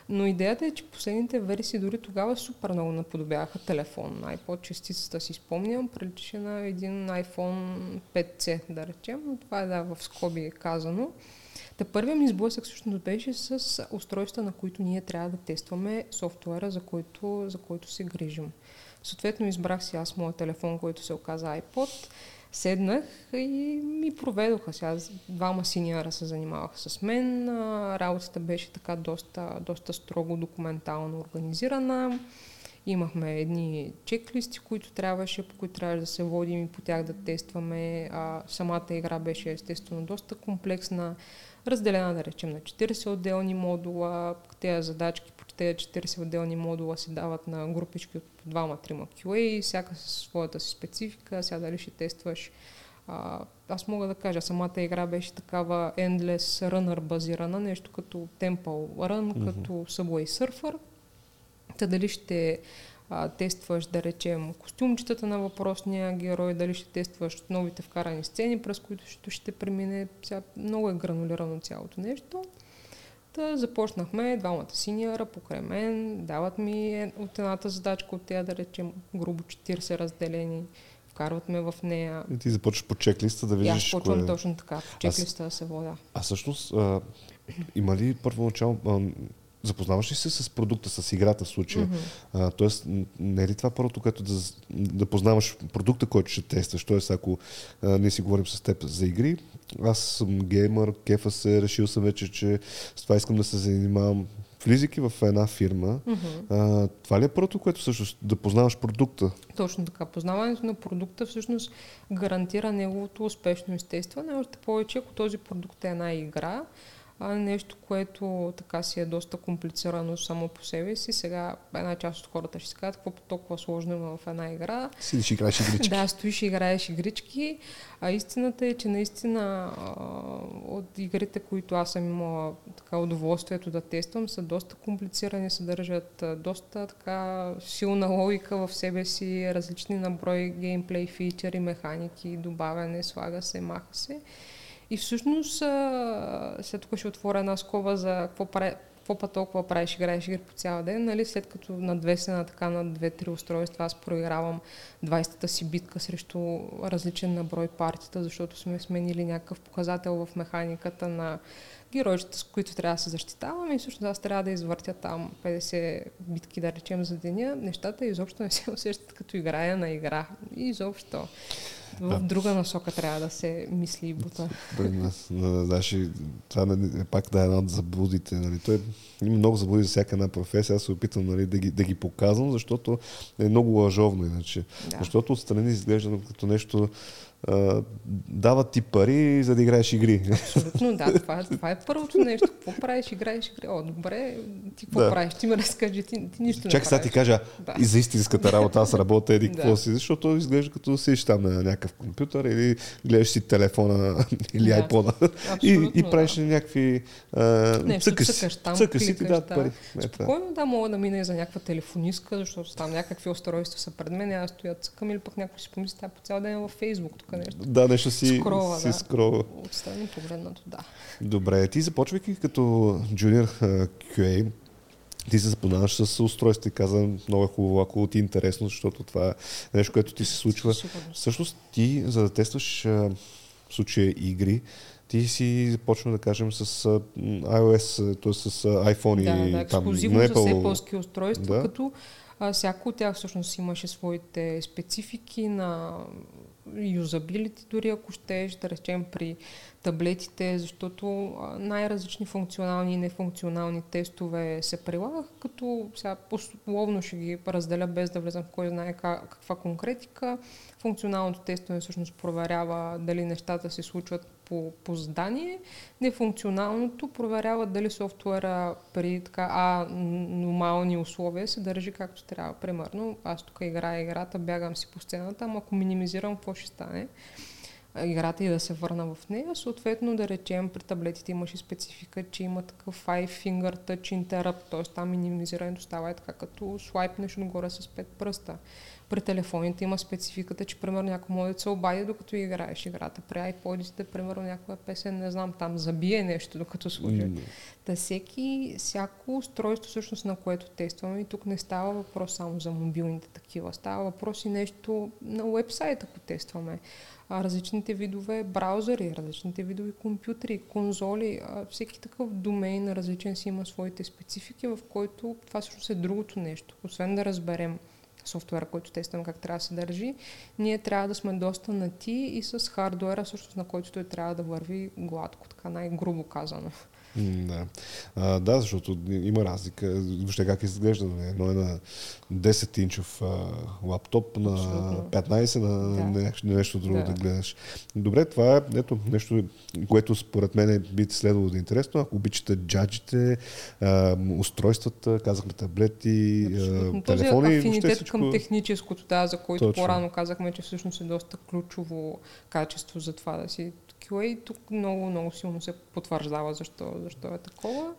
Но идеята е, че последните версии дори тогава супер много наподобяваха телефон. iPod частицата си спомням, приличаше на един iPhone 5C, да речем, но това е да, в скоби казано. Та първият ми сблъсък всъщност беше с устройства, на които ние трябва да тестваме софтуера, за който, за който се грижим. Съответно избрах си аз моят телефон, който се оказа iPod седнах и ми проведоха. Сега двама синьора се занимаваха с мен. Работата беше така доста, доста строго документално организирана. Имахме едни чеклисти, които трябваше, по които трябваше да се водим и по тях да тестваме. А, самата игра беше естествено доста комплексна, разделена да речем на 40 отделни модула. Тези задачки тези 40 отделни модула се дават на групички от двама-трима QA, всяка със своята си специфика. Сега дали ще тестваш а, аз мога да кажа, самата игра беше такава endless runner базирана, нещо като Temple Run, mm-hmm. като Subway Surfer. Та дали ще а, тестваш, да речем, костюмчетата на въпросния герой, дали ще тестваш новите вкарани сцени, през които ще, ще премине. Сега много е гранулирано цялото нещо. Та започнахме, двамата синьора покрай мен, дават ми от едната задачка от тези, да речем, грубо 40 разделени, вкарват ме в нея. И ти започваш по чеклиста да видиш. аз почвам кое... точно така, по чеклиста да се вода. А всъщност, а, има ли първоначално Запознаваш ли се с продукта, с играта в случая? Mm-hmm. А, тоест, не е ли това първото, което да, да познаваш продукта, който ще тестваш? Тоест, ако а, ние си говорим с теб за игри, аз съм геймър, кефа се, решил съм вече, че с това искам да се занимавам. Влизайки в една фирма, Мгм. а, това ли е първото, което всъщност да познаваш продукта? Точно така. Познаването на продукта всъщност гарантира неговото успешно изтестване. Още повече, ако този продукт е една игра, а нещо, което така си е доста комплицирано само по себе си. Сега една част от хората ще си кажат, какво толкова сложно има в една игра. Си да играеш игрички. Да, стоиш и играеш игрички. А истината е, че наистина а, от игрите, които аз съм имала така удоволствието да тествам, са доста комплицирани, съдържат доста така силна логика в себе си, различни наброй геймплей, фичъри, механики, добавяне, слага се, маха се. И всъщност, а, след тук ще отворя една скоба за какво прави какво път толкова правиш, играеш игри по цял ден, нали? след като надвесена така на две-три устройства, аз проигравам 20-та си битка срещу различен наброй партията, защото сме сменили някакъв показател в механиката на героичета, с които трябва да се защитаваме и всъщност аз трябва да извъртя там 50 битки, да речем, за деня. Нещата изобщо не се усещат като играя на игра. Изобщо. В Да. друга насока трябва да се мисли и бута. Бе, на- на- Знаеш, и това нали, е пак да е една от заблудите. Нали. Той има много заблуди за всяка една професия. Аз се опитвам нали, да, ги, да ги показвам, защото е много лъжовно иначе. Да. Защото отстрани изглежда като нещо дават ти пари, за да играеш игри. Абсолютно, да. Това, това е първото нещо. Какво правиш? Играеш игри. О, добре, ти какво Да. правиш? Ти ме разкажи, ти, ти нищо Чакай не сега ти кажа Да. и за истинската работа. Аз работя еди Да. какво си, защото изглежда като седиш там на някакъв компютър или гледаш си телефона или Да. айпона и, и правиш да. някакви... А, Нещо цъкаш цъкаш там, Цъкаш си ти дадат да. пари. Е. Спокойно да мога да мина и за някаква телефонистка, защото там някакви устройства са пред мен, аз стоя цъкам или пък някой си помисли, по цял ден е във Фейсбук, тук нещо. Да, нещо си Скролва, си да. скролва. Отстрани погледнато, да. Добре, ти започвайки като junior а, QA, ти се запознаваш с устройства и каза много е хубаво, ако ти е интересно, защото това е нещо, което ти се случва. Със сигурност. Всъщност ти, за да тестваш в случая игри, ти си започна да кажем с iOS, т.е. с iPhone Да, и да, там ексклюзивно Apple. Apple устройства, Да. като а, всяко от тях всъщност имаше своите специфики на юзабилити, дори ако щеш, да речем при таблетите, защото най-различни функционални и нефункционални тестове се прилагаха, като сега условно ще ги разделя без да влезам в кой знае как, каква конкретика. Функционалното тестване всъщност проверява дали нещата се случват по, по задание. Нефункционалното проверява дали софтуера при така аномални условия се държи както трябва. Примерно, аз тук играя играта, бягам си по сцената, ама ако минимизирам, какво ще стане? Играта и да се върна в нея. Съответно, да речем, при таблетите имаше специфика, че има такъв Five Finger Touch Interrupt, т.е. там минимизирането става е така, като слайпнеш отгоре с пет пръста. При телефоните има спецификата, че примерно някой може да се обади докато играеш играта. При iPod-ите, примерно някоя песен, не знам, там забие нещо докато служи. М, Та всеки, всяко устройство, всъщност, на което тестваме, и тук не става въпрос само за мобилните такива, става въпрос и нещо на уебсайт, ако тестваме. Различните видове браузъри, различните видове компютри, конзоли, всеки такъв домейн различен си има своите специфики, в който това всъщност е другото нещо. Освен да разберем софтуера, който тестваме как трябва да се държи, ние трябва да сме доста нати и с хардуера, всъщност на който той трябва да върви гладко, така най-грубо казано. Да. А, да, защото има разлика. Въобще как изглежда. нали? Едно е на 10 инчов а, лаптоп, на Абсолютно. 15 на, Да. нещо, нещо друго да. Да. да гледаш. Добре, това е ето, нещо, което според мен би следвало да е интересно. Ако обичате джаджите, а, устройствата, казахме таблети, а, Абсолютно. Този телефони, въобще афинитет всичко. към техническото, да, за който Точно. по-рано казахме, че всъщност е доста ключово качество за това да си QA. Тук много, много силно се потвърждава защо, защо е такова.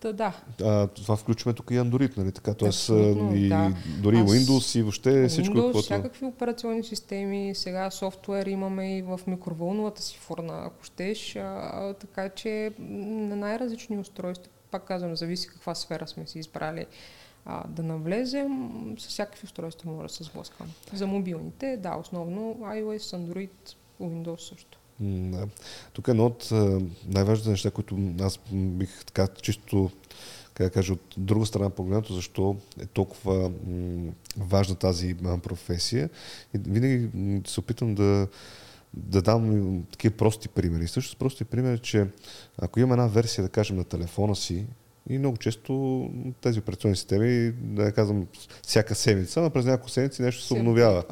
Та да, А, това включваме тук и Android, нали така? Тоест, Абсолютно, и, да. дори Аз- Windows и въобще всичко, Windows, което... всякакви операционни системи, сега софтуер имаме и в микровълновата си фурна, ако щеш, а, така че на най-различни устройства, пак казвам, зависи каква сфера сме си избрали а, да навлезем, с всякакви устройства може да се сблъскам. За мобилните, да, основно iOS, Android, Windows също. Да. Тук е едно от най-важните неща, които аз бих така чисто как да кажа, от друга страна погледнато, защо е толкова м, важна тази професия. И винаги се опитам да да дам такива прости примери. Също прости примери, че ако има една версия, да кажем, на телефона си, и много често тези операционни системи, да не казвам всяка седмица, но през няколко седмици нещо се обновява.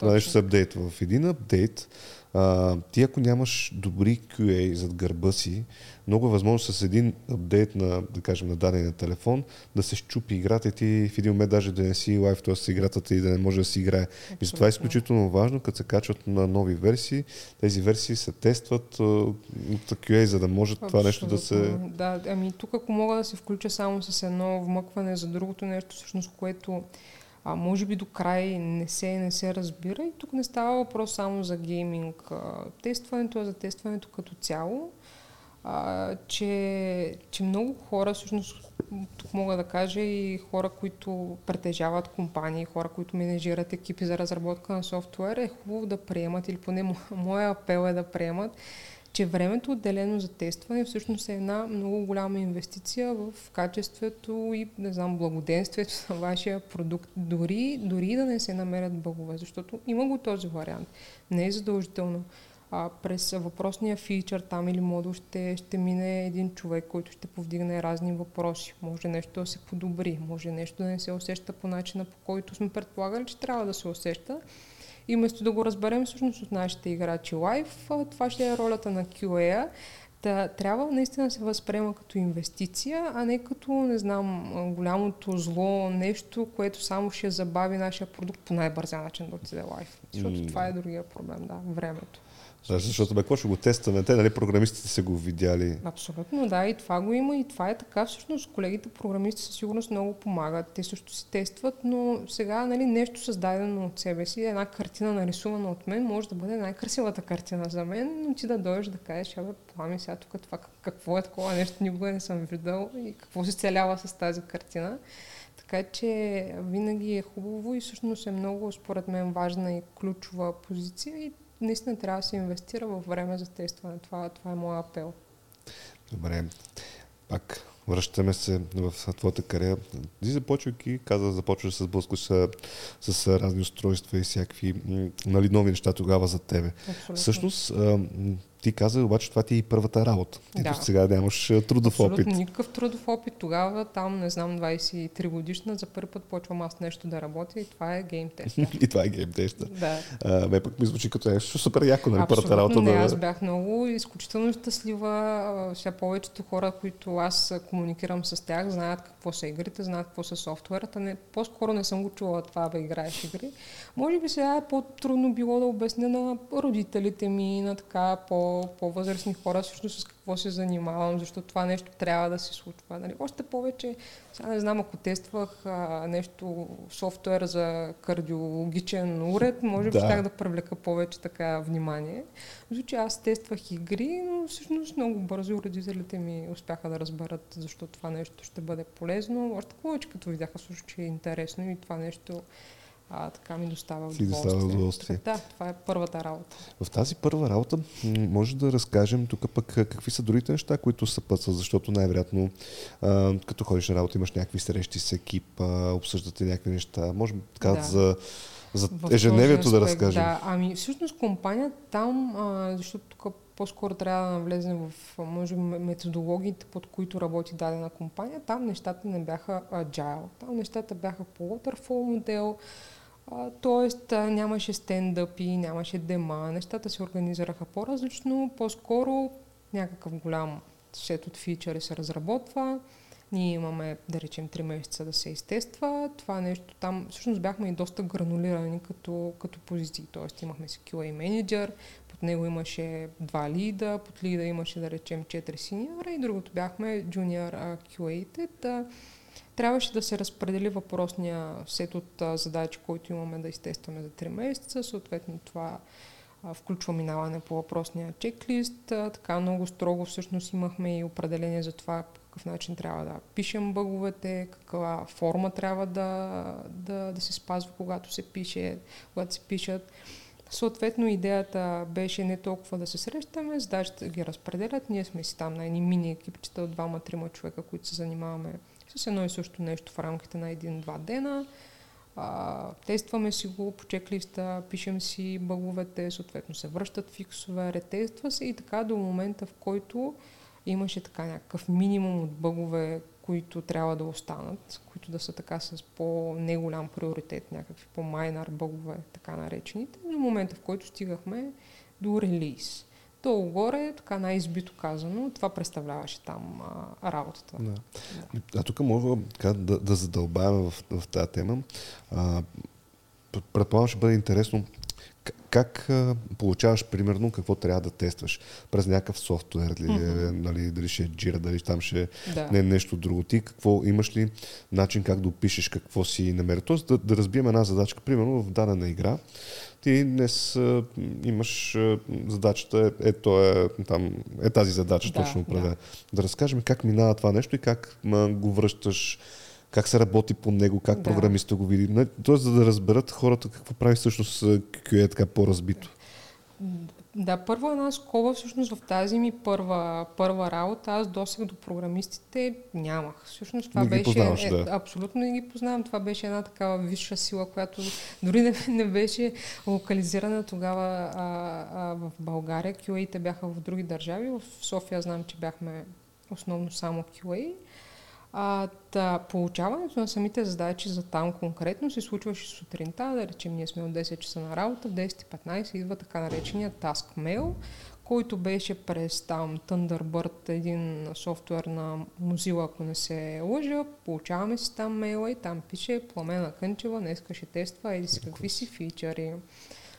Да, нещо се апдейтва. В един апдейт, а, ти ако нямаш добри QA зад гърба си, много е възможно с един апдейт на, да кажем, на дадения телефон да се щупи играта и ти в един момент даже да не си лайв, т.е. играта и да не може да си играе. Абсолютно. И затова е изключително важно, като се качват на нови версии, тези версии се тестват от QA, за да може Абсолютно. това нещо да се... Да, ами тук ако мога да се включа само с едно вмъкване за другото нещо, всъщност, което а, може би до край не се, не се разбира и тук не става въпрос само за гейминг. А, тестването е за тестването като цяло а, че, че много хора, всъщност тук мога да кажа и хора, които притежават компании, хора, които менежират екипи за разработка на софтуер, е хубаво да приемат, или поне моя апел е да приемат, че времето отделено за тестване всъщност е една много голяма инвестиция в качеството и, не знам, благоденствието на вашия продукт, дори, дори да не се намерят бъгове, защото има го този вариант. Не е задължително а, през въпросния фичър там или модул ще, ще мине един човек, който ще повдигне разни въпроси. Може нещо да се подобри, може нещо да не се усеща по начина, по който сме предполагали, че трябва да се усеща. И вместо да го разберем всъщност от нашите играчи лайв, това ще е ролята на QA. Та, трябва наистина да се възприема като инвестиция, а не като, не знам, голямото зло, нещо, което само ще забави нашия продукт по най-бързия начин да отиде лайв. Защото mm. това е другия проблем, да, времето. Да, защото бе, какво ще го тестваме? Те, нали, програмистите са го видяли. Абсолютно, да, и това го има, и това е така. Всъщност, колегите програмисти със сигурност много помагат. Те също си тестват, но сега, нали, нещо създадено от себе си, една картина нарисувана от мен, може да бъде най-красивата картина за мен, но ти да дойдеш да кажеш, абе, плами сега тук това, какво е такова нещо, никога не съм виждал и какво се целява с тази картина. Така че винаги е хубаво и всъщност е много, според мен, важна и ключова позиция и наистина трябва да се инвестира във време за тестване. Това, това е моят апел. Добре. Пак връщаме се в твоята кариера. Ти започвайки, каза, започваш с блъско с, с разни устройства и всякакви нали, нови неща тогава за тебе. Абсолютно. Всъщност, ти каза, обаче това ти е и първата работа. Ти да. сега нямаш трудов Абсолютно опит. никакъв трудов опит. Тогава, там, не знам, 23 годишна, за първи път почвам аз нещо да работя и това е гейм тест. и това е гейм тест. Да. А, ме пък ми звучи като нещо супер яко, нали, първата работа. Не, да... аз бях много изключително щастлива. Сега повечето хора, които аз комуникирам с тях, знаят какво са игрите, знаят какво са софтуерата. Не, по-скоро не съм го чувала това да играеш игри. Може би сега е по-трудно било да обясня на родителите ми, на така по по-възрастни хора всъщност с какво се занимавам, защото това нещо трябва да се случва. Нали? Още повече, сега не знам, ако тествах а, нещо, софтуер за кардиологичен уред, може би да. щях да привлека повече така внимание. Защото аз тествах игри, но всъщност много бързо родителите ми успяха да разберат защо това нещо ще бъде полезно. Още повече като видяха също, че е интересно и това нещо а, така ми достава удоволствие. Достава удоволствие. Да, това е първата работа. В тази първа работа може да разкажем тук пък какви са другите неща, които са пътстват, защото най-вероятно като ходиш на работа имаш някакви срещи с екип, обсъждате някакви неща. Може така да. за за ежедневието да разкажем. Да, ами всъщност компания там, а, защото тук по-скоро трябва да навлезем в може методологиите, под които работи дадена компания. Там нещата не бяха agile. Там нещата бяха по waterfall модел, тоест нямаше стендъпи, нямаше дема, нещата се организираха по-различно, по-скоро някакъв голям сет от фичъри се разработва, ние имаме, да речем, 3 месеца да се изтества. Това нещо там, всъщност бяхме и доста гранулирани като, като позиции. Тоест имахме си QA менеджер, под него имаше два лида, под лида имаше, да речем, 4 синьора и другото бяхме junior QA-те. Да, Трябваше да се разпредели въпросния сет от задачи, които имаме да изтестваме за 3 месеца. Съответно това включва минаване по въпросния чеклист. Така много строго всъщност имахме и определение за това какъв начин трябва да пишем бъговете, каква форма трябва да, да, да се спазва, когато се пише, когато се пишат. Съответно, идеята беше не толкова да се срещаме, задачите да ги разпределят. Ние сме си там на едни мини екипчета от двама-трима човека, които се занимаваме с едно и също нещо в рамките на един-два дена. а, тестваме си го по чеклиста, пишем си бъговете, съответно се връщат фиксове, ретества се и така до момента, в който имаше така някакъв минимум от бъгове, които трябва да останат, които да са така с по-неголям приоритет, някакви по-майнар бъгове, така наречените, до момента, в който стигахме до релиз. Долу-горе, така най-избито казано, това представляваше там а, работата. Да. А тук мога така, да, да задълбаваме в, в тази тема. А, предполагам, ще бъде интересно как получаваш примерно какво трябва да тестваш? През някакъв софтуер ли, mm-hmm. нали, дали ще е Jira, дали там ще е да. не, нещо друго. Ти какво имаш ли начин как да опишеш какво си намери? Тоест да, да разбием една задачка, примерно в дадена игра. Ти днес а, имаш а, задачата, е, то е, там, е тази задача да, точно определена. Да. да разкажем как минава това нещо и как ма, го връщаш как се работи по него, как да. програмиста го види. Тоест, за да разберат хората какво прави всъщност QA е така по-разбито. Да, първо една скоба всъщност в тази ми първа, първа работа, аз досег до програмистите нямах. Всъщност това не беше... Е, да. Абсолютно не ги познавам. Това беше една такава висша сила, която дори не, не беше локализирана тогава а, а, в България. QA-те бяха в други държави. В София знам, че бяхме основно само QA. А, да, получаването на самите задачи за там конкретно се случваше сутринта, да речем ние сме от 10 часа на работа, в 10.15 идва така наречения Task Mail, който беше през там Thunderbird, един софтуер на Mozilla, ако не се лъжа. Получаваме си там мейла и там пише Пламена Кънчева, днеска ще тества, еди си какви си фичъри.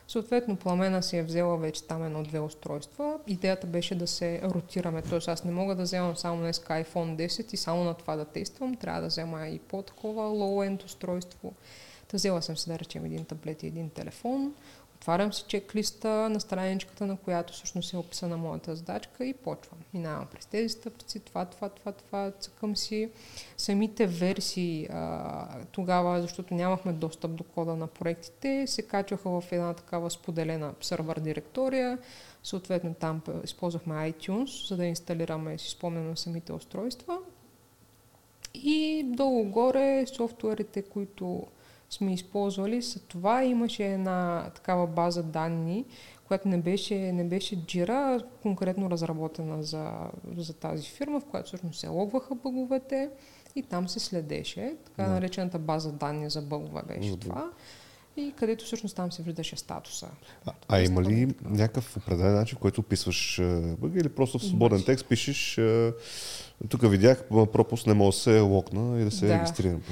Съответно, пламена си е взела вече там едно-две устройства. Идеята беше да се ротираме, т.е. аз не мога да вземам само днес iPhone 10 и само на това да тествам. Трябва да взема и по-такова low-end устройство. Та взела съм си да речем един таблет и един телефон. Отварям си чеклиста на страничката, на която всъщност е описана моята задачка и почвам. Минавам през тези стъпци, това, това, това, това, цъкам си. Самите версии а, тогава, защото нямахме достъп до кода на проектите, се качваха в една такава споделена сервер директория. Съответно там използвахме iTunes, за да инсталираме, си спомням на самите устройства. И долу-горе софтуерите, които сме използвали. За това имаше една такава база данни, която не беше, не беше Jira, конкретно разработена за, за тази фирма, в която всъщност се логваха бъговете и там се следеше. Така да. наречената база данни за бъгове беше да. това. И където всъщност там се виждаше статуса. А, а има ли някакъв определен начин, който описваш бъга или просто в свободен текст пишеш тук видях пропуск, не мога да се локна и да се да. регистрирам.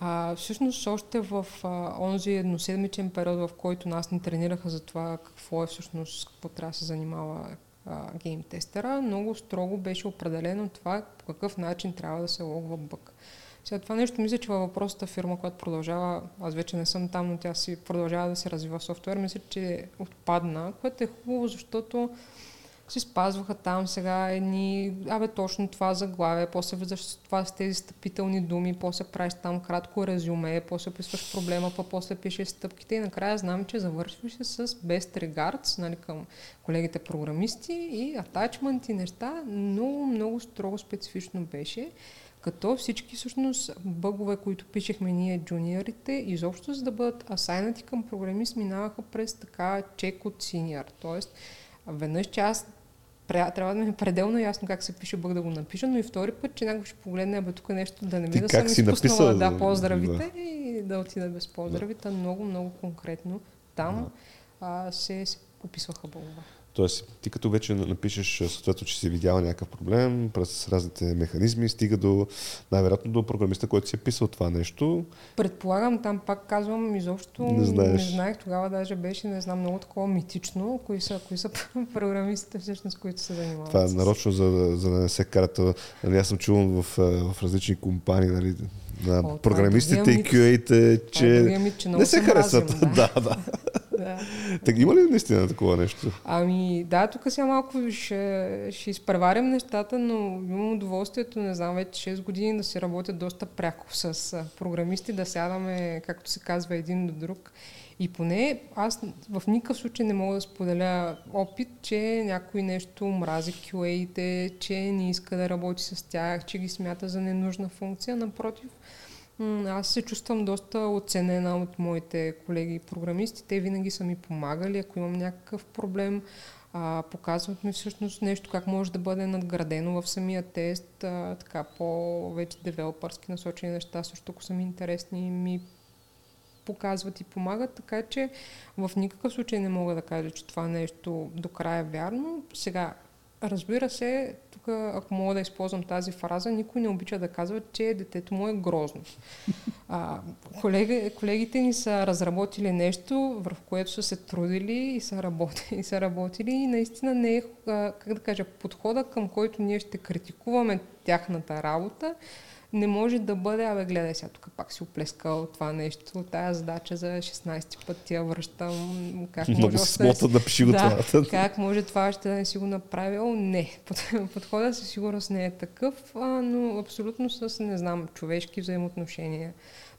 А, всъщност още в а, онзи едноседмичен период, в който нас ни тренираха за това какво е всъщност, какво трябва да се занимава а, гейм тестера, много строго беше определено това по какъв начин трябва да се логва бък. Сега това нещо мисля, че във въпросата фирма, която продължава, аз вече не съм там, но тя си продължава да се развива софтуер, мисля, че отпадна, което е хубаво, защото си спазваха там сега едни, абе точно това заглавие, после влизаш това с тези стъпителни думи, после правиш там кратко резюме, после описваш проблема, па после пишеш стъпките и накрая знам, че завършваш с best regards нали, към колегите програмисти и атачмент неща. Много, много строго специфично беше като всички всъщност бъгове, които пишехме ние джуниорите, изобщо за да бъдат асайнати към програмист, минаваха през така чек от синьор. Тоест, веднъж, че аз трябва да ми е пределно ясно как се пише бъг да го напиша, но и втори път, че някой ще погледне, абе тук нещо да не ми да съм изпуснала да, поздравите да. и да отида без поздравите. Да. Много, много конкретно там да. а, се, се описваха бъгове. Тоест, ти като вече напишеш съответно, че си видял някакъв проблем през разните механизми, стига до, най-вероятно до програмиста, който си е писал това нещо. Предполагам, там пак казвам, изобщо не, знаеш. не знаех, тогава даже беше, не знам, много такова митично, кои са, кои са програмистите всъщност, които се занимават. Това е нарочно, за, за да не се карат. Нали, аз съм чувал в, в различни компании, нали, на О, програмистите и QA-те, че, мит, че не се харесват. Да, да. Да. Так, има ли наистина такова нещо? Ами да, тук сега малко ще, ще изпреварям нещата, но имам удоволствието, не знам, вече 6 години да се работя доста пряко с програмисти, да сядаме, както се казва, един до друг. И поне аз в никакъв случай не мога да споделя опит, че някой нещо мрази QA-те, че не иска да работи с тях, че ги смята за ненужна функция. Напротив, аз се чувствам доста оценена от моите колеги програмисти. Те винаги са ми помагали, ако имам някакъв проблем. А, показват ми всъщност нещо, как може да бъде надградено в самия тест, а, така по-вече девелопърски насочени неща, също ако са ми интересни, ми показват и помагат, така че в никакъв случай не мога да кажа, че това нещо до края е вярно. Сега, разбира се, тук, ако мога да използвам тази фраза, никой не обича да казва, че детето му е грозно. А, колеги, колегите ни са разработили нещо, върху което са се трудили и са работили, и са работили и наистина не е, как да кажа, подхода към който ние ще критикуваме тяхната работа, не може да бъде, абе гледай сега тук пак си оплескал това нещо, тая задача за 16 път я връщам. Как Много може смота да пиши го да, това. Как може това ще да не си го направил? Не. Подходът със сигурност не е такъв, а, но абсолютно с, не знам, човешки взаимоотношения.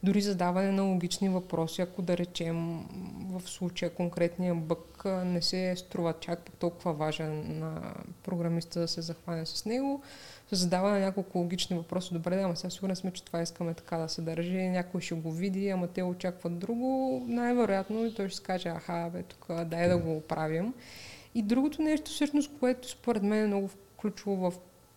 Дори задаване на логични въпроси, ако да речем в случая конкретния бък не се струва чак толкова важен на програмиста да се захване с него, задава на няколко логични въпроси. Добре, да, ама сега сигурен сме, че това искаме така да се държи. Някой ще го види, ама те очакват друго. Най-вероятно и той ще каже, аха, бе, тук дай да го оправим. И другото нещо, всъщност, което според мен е много ключово в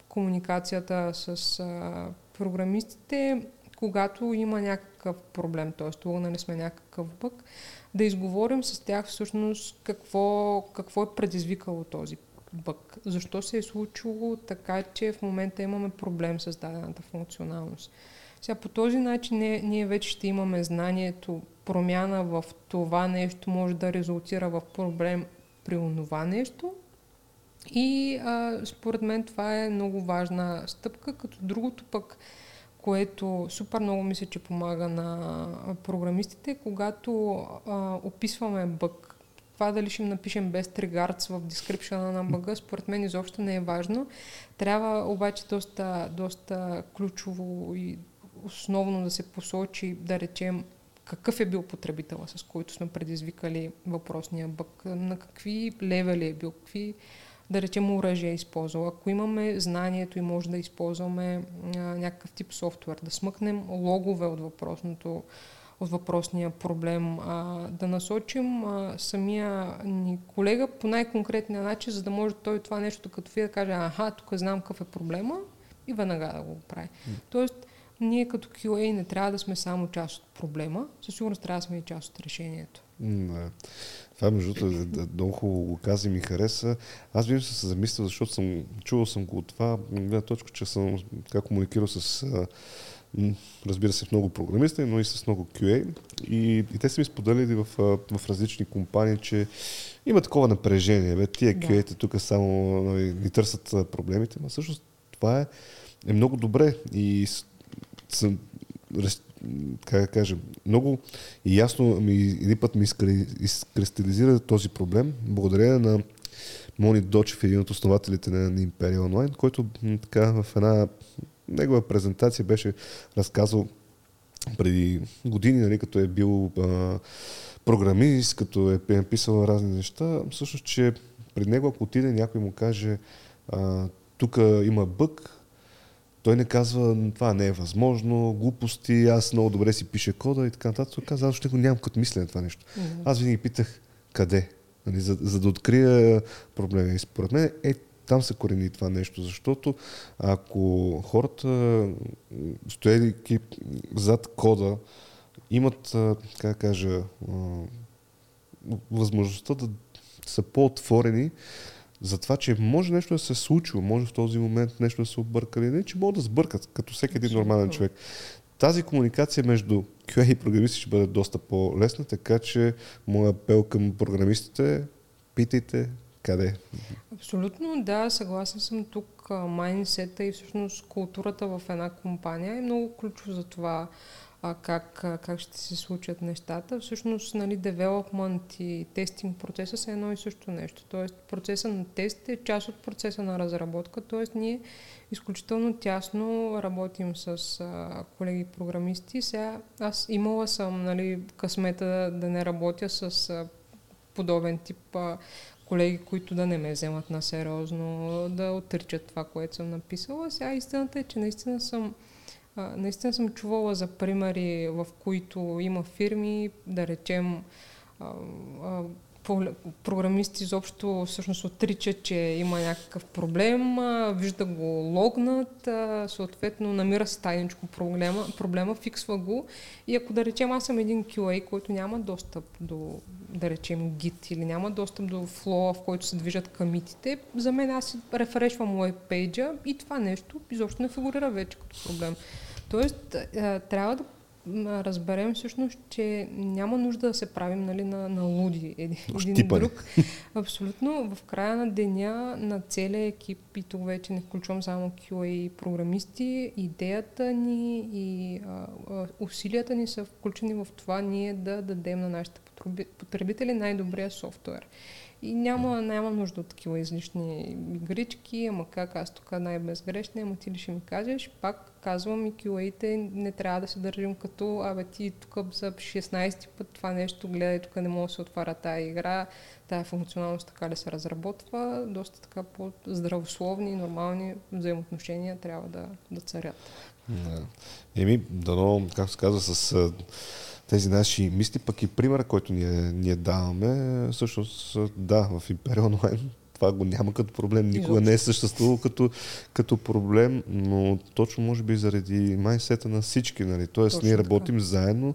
комуникацията с а, програмистите, когато има някакъв проблем, т.е. нали сме някакъв бък, да изговорим с тях всъщност какво, какво е предизвикало този бък. Защо се е случило така, че в момента имаме проблем с дадената функционалност. Сега по този начин не, ние вече ще имаме знанието, промяна в това нещо може да резултира в проблем при онова нещо. И а, според мен това е много важна стъпка, като другото пък, което супер много мисля, че помага на програмистите, когато а, описваме бък това дали ще им напишем без тригарц в дескрипшена на бъга, според мен изобщо не е важно. Трябва обаче доста, доста ключово и основно да се посочи, да речем, какъв е бил потребителя, с който сме предизвикали въпросния бък, на какви левели е бил, какви, да речем, оръжие е използвал. Ако имаме знанието и може да използваме а, някакъв тип софтуер, да смъкнем логове от въпросното от въпросния проблем, а, да насочим а, самия ни колега по най-конкретния начин, за да може той това нещо като ви да каже, аха, тук знам какъв е проблема и веднага да го прави. Mm. Тоест, ние като QA не трябва да сме само част от проблема, със сигурност трябва да сме и част от решението. Mm, това между другото много хубаво го каза и ми хареса. Аз винаги се замислил, защото съм чувал съм го от това, гледна точка, че съм как комуникирал с разбира се, много програмисти, но и с много QA. И, и те са ми споделили в, в различни компании, че има такова напрежение. Бе, тия да. QA-те тук само нали, ни търсят проблемите, но всъщност това е, е много добре и съм, как да кажа, много и ясно ми, един път ми изкристализира този проблем, благодарение на Мони Дочев, един от основателите на, Imperial Online, който така в една негова презентация беше разказал преди години, нали, като е бил а, програмист, като е написал разни неща, всъщност, че при него, ако отиде някой му каже тук има бък, той не казва, това не е възможно, глупости, аз много добре си пиша кода и така нататък. Казва, аз ще го нямам като мислене това нещо. Mm-hmm. Аз винаги питах къде, нали, за, за да открия проблема. И според мен е там се корени това нещо, защото ако хората, стоейки зад кода, имат, как кажа, възможността да са по-отворени за това, че може нещо да се случва, може в този момент нещо да се объркали, не, че могат да сбъркат, като всеки един нормален човек. Тази комуникация между QA и програмисти ще бъде доста по-лесна, така че моя апел към програмистите е питайте къде Абсолютно, да, съгласен съм тук. Майнсета и всъщност културата в една компания е много ключово за това а, как, как ще се случат нещата. Всъщност, нали, девелопмент и тестинг процеса са едно и също нещо. Тоест, процеса на тест е част от процеса на разработка. Тоест, ние изключително тясно работим с а, колеги програмисти. Сега аз имала съм нали, късмета да не работя с а, подобен тип а, колеги, които да не ме вземат на сериозно, да отричат това, което съм написала. Сега истината е, че наистина съм А, наистина съм чувала за примери, в които има фирми, да речем, а, а, програмисти изобщо всъщност отричат, че има някакъв проблем, вижда го логнат, съответно намира си тайничко проблема, проблема, фиксва го и ако да речем аз съм един QA, който няма достъп до, да речем Git или няма достъп до флоа, в който се движат камитите, за мен аз рефрешвам веб и това нещо изобщо не фигурира вече като проблем. Тоест, трябва да разберем всъщност, че няма нужда да се правим нали, на, на луди един, един друг. Абсолютно. В края на деня на целия екип, и тук вече не включвам само QA програмисти, идеята ни и а, а, усилията ни са включени в това ние да дадем на нашите потребители най-добрия софтуер. И няма, няма нужда от такива излишни игрички, ама как аз тук най-безгрешна, ама ти ли ще ми кажеш, пак казвам и QA-те не трябва да се държим като, абе ти тук за 16 път това нещо, гледай, тук не може да се отваря тая игра, тая функционалност така да се разработва, доста така по-здравословни нормални взаимоотношения трябва да, да царят. Еми, дано, както се казва, с тези наши мисли, пък и примера, който ние, ние даваме, всъщност да, в Imperial Online това го няма като проблем, никога не е съществувало като, като проблем, но точно може би заради майсета на всички. Нали? Тоест точно ние работим така. заедно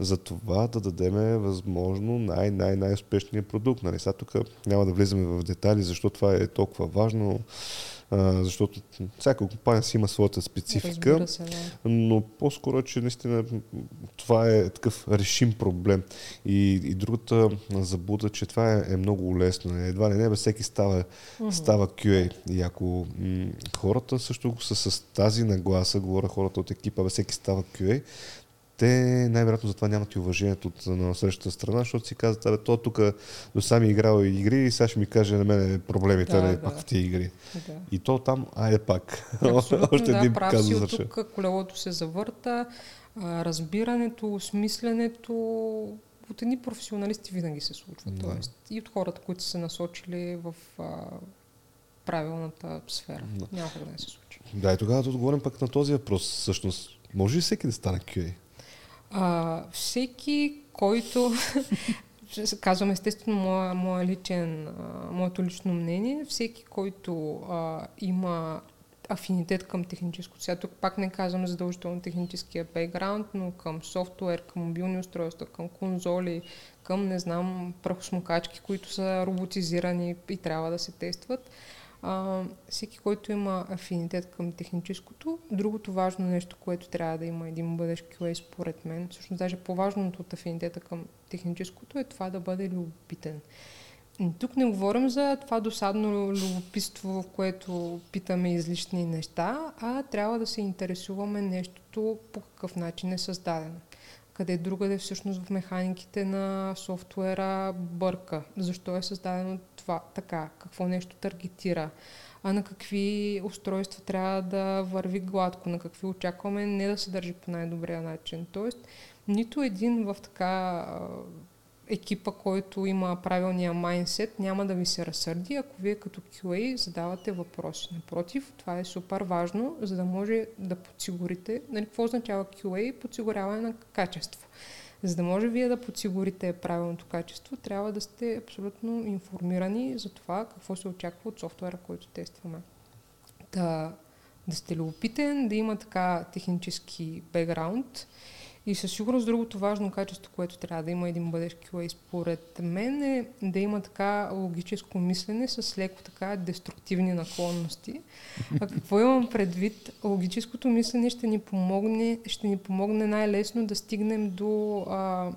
за това да дадем възможно най-най-най-успешния продукт. Нали? Сега тук няма да влизаме в детайли, защо това е толкова важно а, защото всяка компания си има своята специфика, се, да. но по-скоро, че наистина това е такъв решим проблем. И, и другата забуда, че това е, е много лесно. Едва ли не, бе, всеки става, uh-huh. става QA. И ако м- хората също са с тази нагласа, говоря хората от екипа, бе, всеки става QA, те най-вероятно затова нямат и уважението от на срещата страна, защото си казват, абе, то тук до сами играл игри и сега ще ми каже на мен проблемите, да, не да. пак в тези игри. Да. И то там, айде пак. Още да, един прав си от тук колелото се завърта, разбирането, осмисленето от едни професионалисти винаги се случва. Да. Тоест, и от хората, които са се насочили в а, правилната сфера. Да. Няма да не се случи. Да, и тогава да отговорим пък на този въпрос. Всъщност, може ли всеки да стане QA? А, всеки, който казвам естествено моя, моя личен, а, моето лично мнение, всеки, който а, има афинитет към техническото. Сега тук пак не казвам задължително техническия бекграунд, но към софтуер, към мобилни устройства, към конзоли, към, не знам, прахосмокачки, които са роботизирани и трябва да се тестват а, всеки, който има афинитет към техническото. Другото важно нещо, което трябва да има един бъдещ QA, според мен, всъщност даже по-важното от афинитета към техническото е това да бъде любопитен. Тук не говорим за това досадно любопитство, в което питаме излишни неща, а трябва да се интересуваме нещото по какъв начин е създадено. Къде другаде всъщност в механиките на софтуера бърка. Защо е създадено това така, какво нещо таргетира, а на какви устройства трябва да върви гладко, на какви очакваме не да се държи по най-добрия начин. Тоест, нито един в така екипа, който има правилния майндсет, няма да ви се разсърди, ако вие като QA задавате въпроси. Напротив, това е супер важно, за да може да подсигурите, нали, какво означава QA? Подсигуряване на качество. За да може вие да подсигурите правилното качество, трябва да сте абсолютно информирани за това какво се очаква от софтуера, който тестваме. Да, да сте любопитен, да има така технически бекграунд и със сигурност другото важно качество, което трябва да има един бъдещ QA според мен е да има така логическо мислене с леко така деструктивни наклонности. А какво имам предвид? Логическото мислене ще ни помогне, ще ни помогне най-лесно да стигнем до а,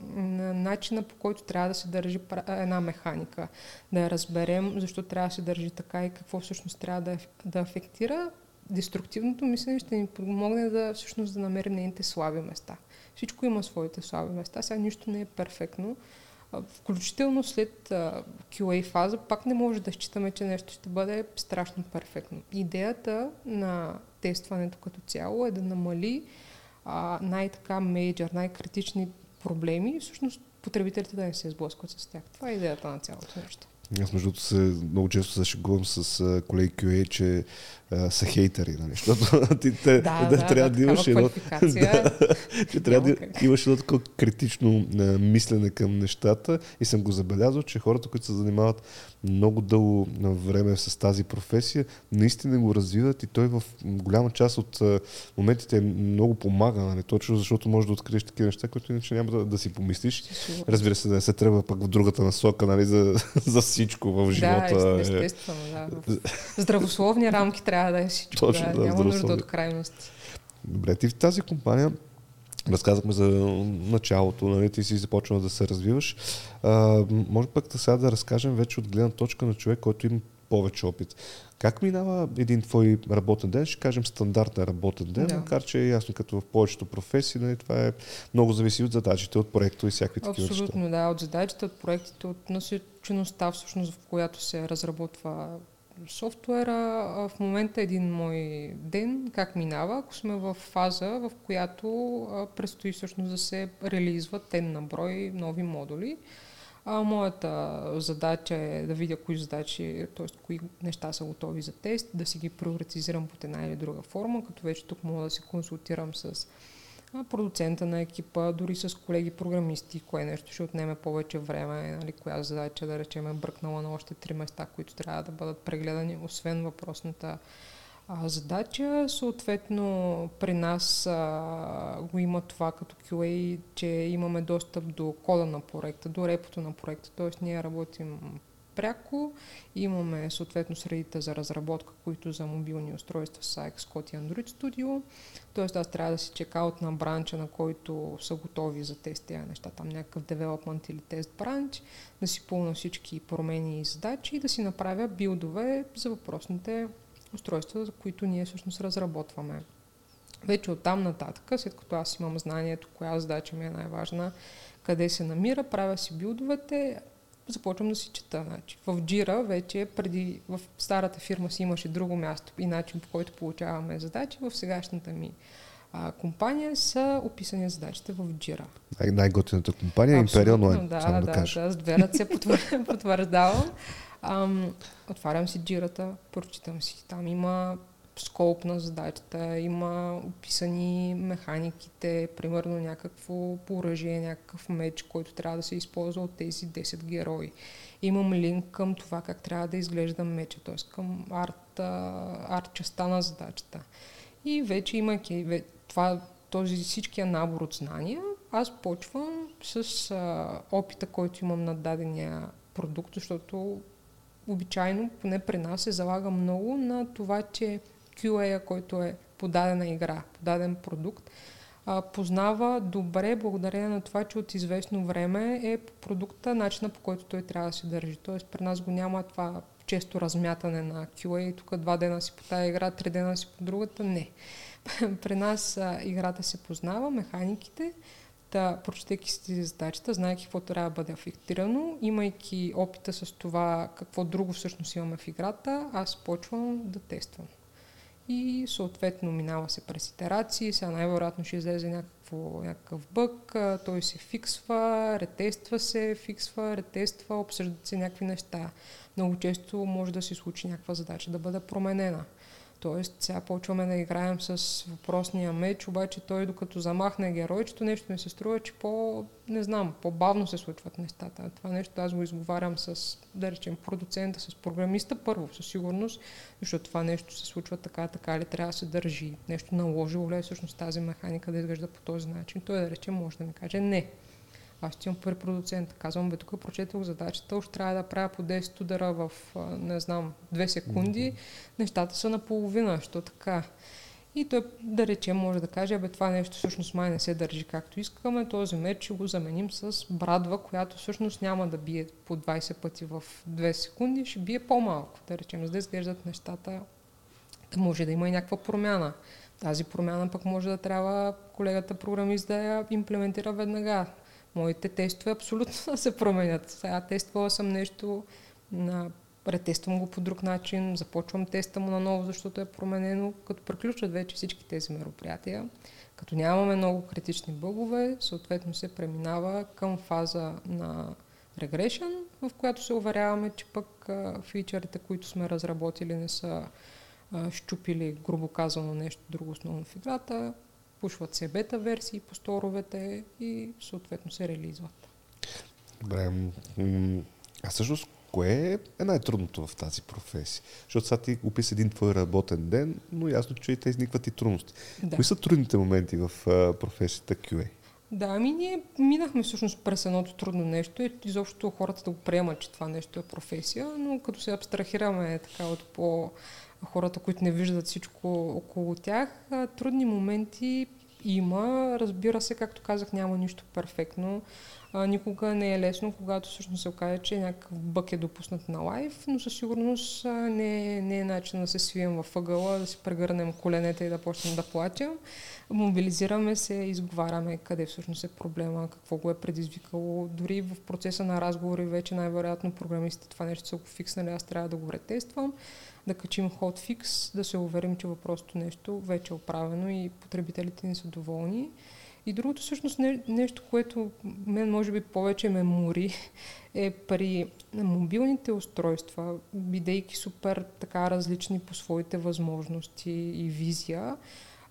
начина по който трябва да се държи една механика. Да я разберем защо трябва да се държи така и какво всъщност трябва да, да афектира. Деструктивното мислене ще ни помогне да всъщност да намерим нейните слаби места. Всичко има своите слаби места. Сега нищо не е перфектно. Включително след QA фаза пак не може да считаме, че нещо ще бъде страшно перфектно. Идеята на тестването като цяло е да намали най-така мейджор, най-критични проблеми и всъщност потребителите да не се сблъскват с тях. Това е идеята на цялото нещо. Аз между другото се, много често се шегувам с колеги QA, че а, са хейтери, нали? Защото ти те, да, да, трябва да, да имаш едно, да, че трябва да имаш едно такова критично а, мислене към нещата и съм го забелязал, че хората, които се занимават много дълго време с тази професия, наистина го развиват и той в голяма част от а, моментите много помага, нали? точно защото можеш да откриеш такива неща, които иначе няма да, да си помислиш. Разбира се, да не се трябва пък в другата насока, нали, за, за всичко в живота. Да, естествено, да. Здравословни рамки трябва да е всичко. Точно, да, да няма нужда от крайности. Добре, ти в тази компания Разказахме за началото, нали, ти си започнал да се развиваш. А, може пък да сега да разкажем вече от гледна точка на човек, който има повече опит. Как минава един твой работен ден? Ще кажем стандартен работен ден, да. макар че е ясно като в повечето професии, нали, това е много зависи от задачите, от проекта и всякакви такива неща. Абсолютно, да, от задачите, от проектите, от насочеността, всъщност, в която се разработва софтуера. В момента един мой ден, как минава, ако сме в фаза, в която предстои всъщност да се реализват тен на брой нови модули. А, моята задача е да видя кои задачи, т.е. кои неща са готови за тест, да си ги приоритизирам под една или друга форма, като вече тук мога да се консултирам с продуцента на екипа, дори с колеги програмисти, кое нещо ще отнеме повече време, нали, коя задача, да речем, е бръкнала на още три места, които трябва да бъдат прегледани, освен въпросната а, задача. Съответно, при нас а, го има това като QA, че имаме достъп до кода на проекта, до репото на проекта, т.е. ние работим пряко. Имаме съответно средите за разработка, които за мобилни устройства са Xcode и Android Studio. Тоест аз трябва да си чекаут на бранча, на който са готови за тест неща, там някакъв development или тест бранч, да си пълна всички промени и задачи и да си направя билдове за въпросните устройства, за които ние всъщност разработваме. Вече оттам нататък, след като аз имам знанието, коя задача ми е най-важна, къде се намира, правя си билдовете, започвам да си чета. Значи, в Jira вече преди, в старата фирма си имаше друго място и начин по който получаваме задачи. В сегашната ми а, компания са описани задачите в Jira. Най- най-готината компания е Imperial Online. Да, да, да, да, с две ръце потвърждавам. Ам, отварям си джирата, прочитам си. Там има скоп на задачата, има описани механиките, примерно някакво поръжие, някакъв меч, който трябва да се използва от тези 10 герои. Имам линк към това как трябва да изглежда меча, т.е. към арт, арт частта на задачата. И вече имайки това, този всичкия набор от знания, аз почвам с а, опита, който имам на дадения продукт, защото обичайно, поне при нас, се залага много на това, че QA, който е подадена игра, подаден продукт, познава добре, благодарение на това, че от известно време е продукта, начина по който той трябва да се държи. Тоест при нас го няма това често размятане на QA, тук два дена си по тази игра, три дена си по другата. Не. при нас а, играта се познава, механиките, да, прочетейки си задачата, знаеки какво трябва да бъде афектирано, имайки опита с това какво друго всъщност имаме в играта, аз почвам да тествам и съответно минава се през итерации, сега най-вероятно ще излезе някакво, някакъв бък, той се фиксва, ретества се, фиксва, ретества, обсъждат се някакви неща. Много често може да се случи някаква задача да бъде променена. Тоест, сега почваме да играем с въпросния меч, обаче той докато замахне геройчето, нещо ми се струва, че по, не знам, по-бавно се случват нещата. Това нещо аз го изговарям с, да речем, продуцента, с програмиста първо, със сигурност, защото това нещо се случва така, така ли трябва да се държи. Нещо наложило ли е всъщност тази механика да изглежда по този начин. Той да речем може да ми каже не аз ще имам първи продуцент. Казвам, бе, тук прочетох задачата, още трябва да правя по 10 удара в, не знам, 2 секунди. Mm-hmm. Нещата са наполовина, що така. И той, да речем, може да каже, бе, това нещо всъщност май не се държи както искаме, този меч ще го заменим с брадва, която всъщност няма да бие по 20 пъти в 2 секунди, ще бие по-малко. Да речем, за да изглеждат нещата, да може да има и някаква промяна. Тази промяна пък може да трябва колегата програмист да я имплементира веднага моите тестове абсолютно се променят. Сега тествала съм нещо, на, претествам го по друг начин, започвам теста му наново, защото е променено, като приключат вече всички тези мероприятия. Като нямаме много критични бъгове, съответно се преминава към фаза на Regression, в която се уверяваме, че пък а, фичърите, които сме разработили, не са щупили, грубо казано, нещо друго основно в играта. Пушват се бета версии по сторовете и съответно се релизват. Добре. А всъщност, кое е най-трудното в тази професия? Защото сега ти описа един твой работен ден, но ясно, че и те изникват и трудности. Да. Кои са трудните моменти в професията QA? Да, ами ние минахме всъщност през едното трудно нещо и изобщо хората да го приемат, че това нещо е професия, но като се абстрахираме така от по хората, които не виждат всичко около тях, трудни моменти има. Разбира се, както казах, няма нищо перфектно. Никога не е лесно, когато всъщност се окаже, че някакъв бък е допуснат на лайф, но със сигурност не, не е начин да се свием във ъгъла, да си прегърнем коленете и да почнем да платим. Мобилизираме се, изговаряме къде всъщност е проблема, какво го е предизвикало. Дори в процеса на разговори вече най-вероятно програмистите това нещо са го фикснали, аз трябва да го ретествам да качим хотфикс, да се уверим, че въпросното нещо вече е оправено и потребителите ни са доволни. И другото всъщност не, нещо, което мен може би повече ме мори, е при мобилните устройства, бидейки супер така различни по своите възможности и визия,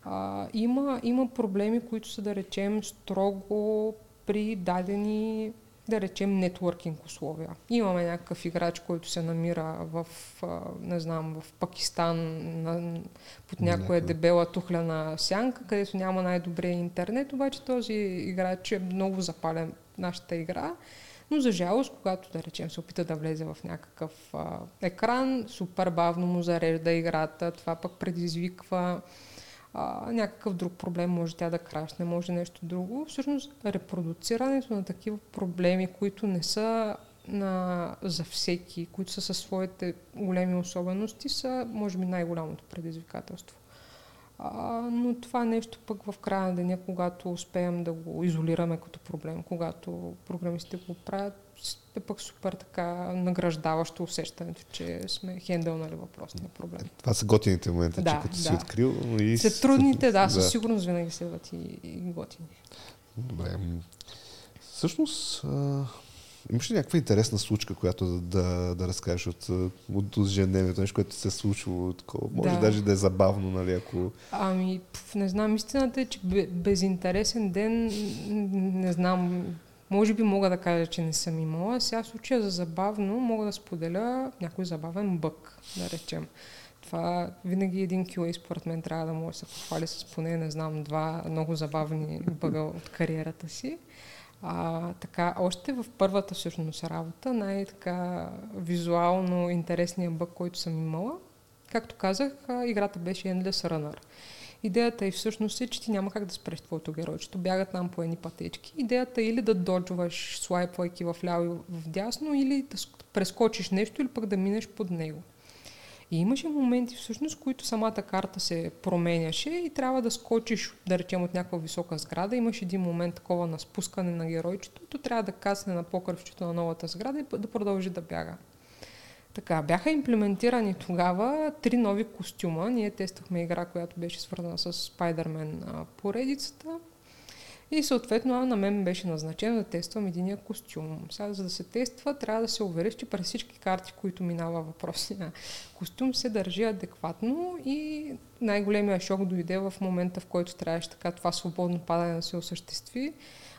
а, има, има проблеми, които са да речем строго при дадени да речем, нетворкинг условия. Имаме някакъв играч, който се намира в, не знам, в Пакистан, на, под някоя дебела тухляна сянка, където няма най-добрия интернет, обаче този играч е много запален нашата игра. Но за жалост, когато, да речем, се опита да влезе в някакъв а, екран, супер бавно му зарежда играта, това пък предизвиква а, някакъв друг проблем, може тя да крашне, може нещо друго. Всъщност репродуцирането на такива проблеми, които не са на, за всеки, които са със своите големи особености, са може би най-голямото предизвикателство. А, но това нещо пък в края на деня, когато успеем да го изолираме като проблем, когато програмистите го правят, е пък супер така награждаващо усещането, че сме хендълнали въпросния проблем. Това са готините моменти, да, че като да. си открил и... След трудните, да, със да. сигурност винаги следват и, и готини. Добре. Всъщност, а, имаш ли някаква интересна случка, която да, да, да разкажеш от, от ежедневието, нещо, което се е случило такова? Може да. даже да е забавно, нали, ако... Ами, не знам, истината е, че безинтересен ден, не знам, може би мога да кажа, че не съм имала. Сега в случая за забавно мога да споделя някой забавен бък, да речем. Това винаги един QA според мен трябва да може да се похвали с поне, не знам, два много забавни бъга от кариерата си. А, така, още в първата всъщност работа, най-така визуално интересният бък, който съм имала, както казах, играта беше Endless Runner. Идеята е всъщност е, че ти няма как да спреш твоето геройчето. Бягат нам по едни пътечки. Идеята е или да доджваш слайпвайки в ляво и в дясно, или да прескочиш нещо, или пък да минеш под него. И имаше моменти всъщност, които самата карта се променяше и трябва да скочиш, да речем, от някаква висока сграда. Имаше един момент такова на спускане на геройчето, то трябва да касне на покръвчето на новата сграда и да продължи да бяга. Така, бяха имплементирани тогава три нови костюма. Ние тествахме игра, която беше свързана с Spider-Man поредицата. И съответно на мен беше назначено да тествам единия костюм. Сега, за да се тества, трябва да се увериш, че през всички карти, които минава въпросния костюм, се държи адекватно и най-големия шок дойде в момента, в който трябваше така това свободно падане да се осъществи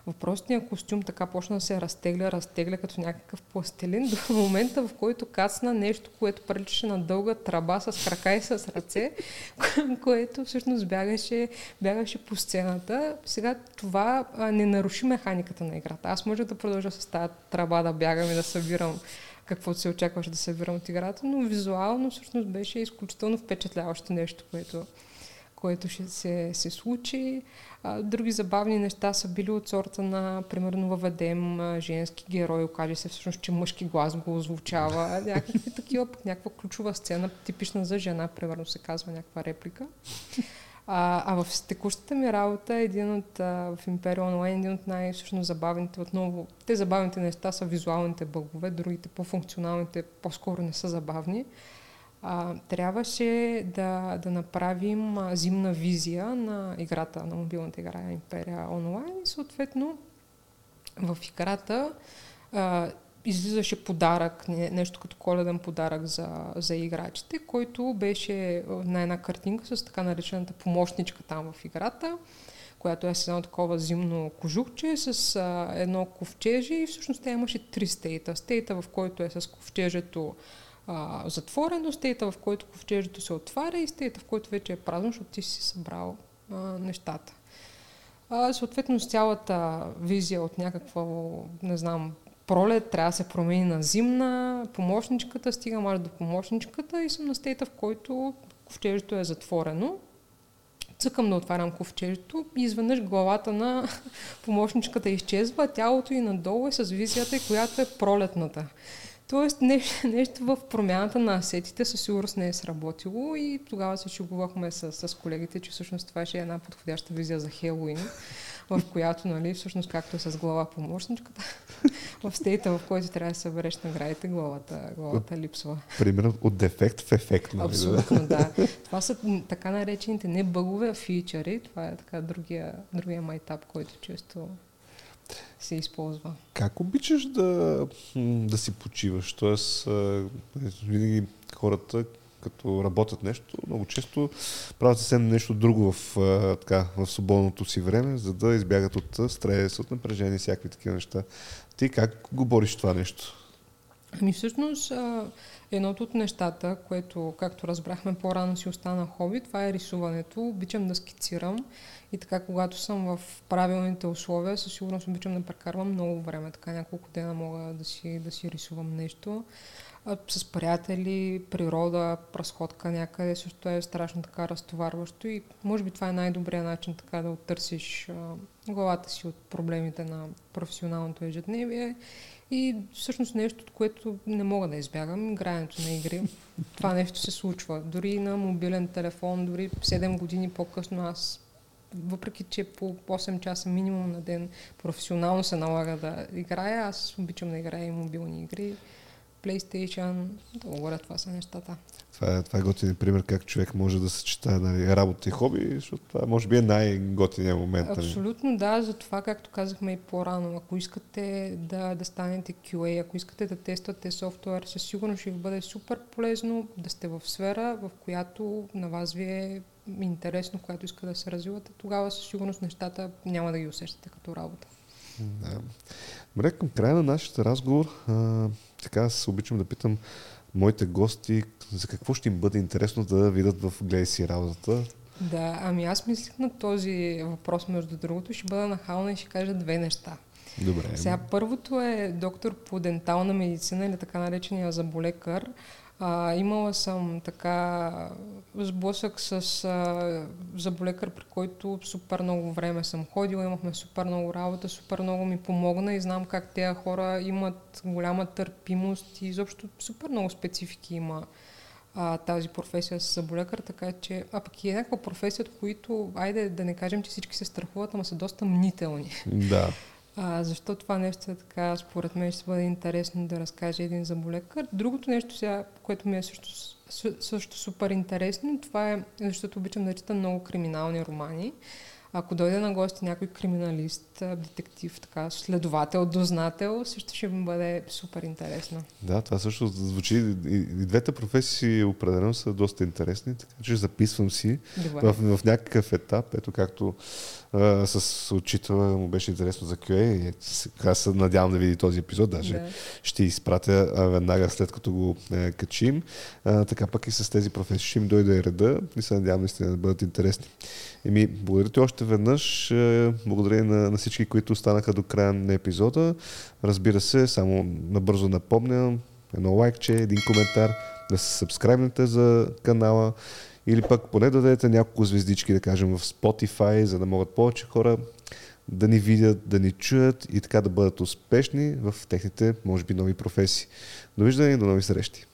въпросният костюм така почна да се разтегля, разтегля като някакъв пластелин до момента, в който кацна нещо, което приличаше на дълга траба с крака и с ръце, което всъщност бягаше, бягаше по сцената. Сега това не наруши механиката на играта. Аз може да продължа с тази траба да бягам и да събирам каквото се очакваше да събирам от играта, но визуално всъщност беше изключително впечатляващо нещо, което, което ще се, се случи. А, други забавни неща са били от сорта на, примерно, въведем женски герой, окаже се всъщност, че мъжки глас го озвучава. Някакви такива, пък някаква ключова сцена, типична за жена, примерно се казва някаква реплика. А, а в текущата ми работа един от, а, в Imperial Online, един от най-всъщност забавните, отново, те забавните неща са визуалните бъгове, другите по-функционалните по-скоро не са забавни а, трябваше да, да направим а, зимна визия на играта, на мобилната игра Империя онлайн и съответно в играта а, излизаше подарък, нещо като коледен подарък за, за играчите, който беше на една картинка с така наречената помощничка там в играта, която е с едно такова зимно кожухче, с а, едно ковчеже и всъщност тя имаше три стейта. Стейта, в който е с ковчежето а, затворено, стейта, в който ковчежето се отваря и стейта, в който вече е празно, защото ти си събрал а, нещата. А, съответно, с цялата визия от някаква, не знам, пролет трябва да се промени на зимна, помощничката, стигам аж до помощничката и съм на стейта, в който ковчежето е затворено. Цъкам да отварям ковчежето и изведнъж главата на помощничката изчезва, тялото и надолу е с визията, която е пролетната. Тоест нещо, нещо в промяната на асетите със сигурност не е сработило и тогава се шегувахме с, с колегите, че всъщност това ще е една подходяща визия за Хелуин, в която, нали, всъщност както е с глава помощничката, в стейта, в който трябва да събереш наградите, главата, главата липсва. Примерно от дефект в ефект. Нали? Абсолютно, да. Това са така наречените не бъгове, а фичъри. Това е така другия, другия майтап, който често се използва. Как обичаш да, да си почиваш? Тоест, винаги хората, като работят нещо, много често правят съвсем нещо друго в, така, в свободното си време, за да избягат от стрес, от напрежение, всякакви такива неща. Ти как го бориш това нещо? Ами всъщност едното от нещата, което, както разбрахме по-рано си остана хоби, това е рисуването. Обичам да скицирам и така, когато съм в правилните условия, със сигурност обичам да прекарвам много време. Така няколко дена мога да си, да си рисувам нещо. А, с приятели, природа, разходка някъде също е страшно така разтоварващо и може би това е най-добрият начин така да оттърсиш а, главата си от проблемите на професионалното ежедневие и всъщност нещо, от което не мога да избягам, игрането на игри. Това нещо се случва. Дори на мобилен телефон, дори 7 години по-късно аз въпреки че по 8 часа минимум на ден професионално се налага да играя, аз обичам да играя и мобилни игри. PlayStation, долу това са нещата. Това е, това е готин пример как човек може да съчета нали, работа и хоби, защото това може би е най-готиният момент. Нали? Абсолютно да, за това както казахме и по-рано. Ако искате да, да станете QA, ако искате да тествате софтуер, със сигурност ще ви бъде супер полезно да сте в сфера, в която на вас ви е интересно, която иска да се развивате, тогава със сигурност нещата няма да ги усещате като работа. Да. Добре, към края на нашия разговор, а, така аз обичам да питам моите гости за какво ще им бъде интересно да видят в Гледай си работата. Да, ами аз мислих на този въпрос, между другото, ще бъда нахална и ще кажа две неща. Добре. Сега първото е доктор по дентална медицина или така наречения заболекар. А, имала съм така сблъсък с а, заболекар, при който супер много време съм ходила, имахме супер много работа, супер много ми помогна и знам как тези хора имат голяма търпимост и изобщо супер много специфики има а, тази професия с заболекар, така че, а пък е някаква професия, от които, айде да не кажем, че всички се страхуват, ама са доста мнителни. Да. А, защо това нещо е така, според мен ще бъде интересно да разкаже един заболекар. Другото нещо сега, което ми е също, също супер интересно, това е, защото обичам да чета много криминални романи. Ако дойде на гости някой криминалист, детектив, така, следовател, дознател, също ще ми бъде супер интересно. Да, това също звучи. И, и двете професии определено са доста интересни, така че записвам си в, в някакъв етап, ето както а, с учителя му беше интересно за QA. Аз се надявам да види този епизод, даже да. ще изпратя а, веднага след като го а, качим. А, така пък и с тези професии ще им дойде реда и се надявам наистина да бъдат интересни. Еми, благодаря ти още веднъж. Благодаря на, на всички, които останаха до края на епизода. Разбира се, само набързо напомням, едно лайкче, един коментар, да се сабскрайбнете за канала или пък поне да дадете няколко звездички, да кажем, в Spotify, за да могат повече хора да ни видят, да ни чуят и така да бъдат успешни в техните, може би, нови професии. Довиждане и до нови срещи!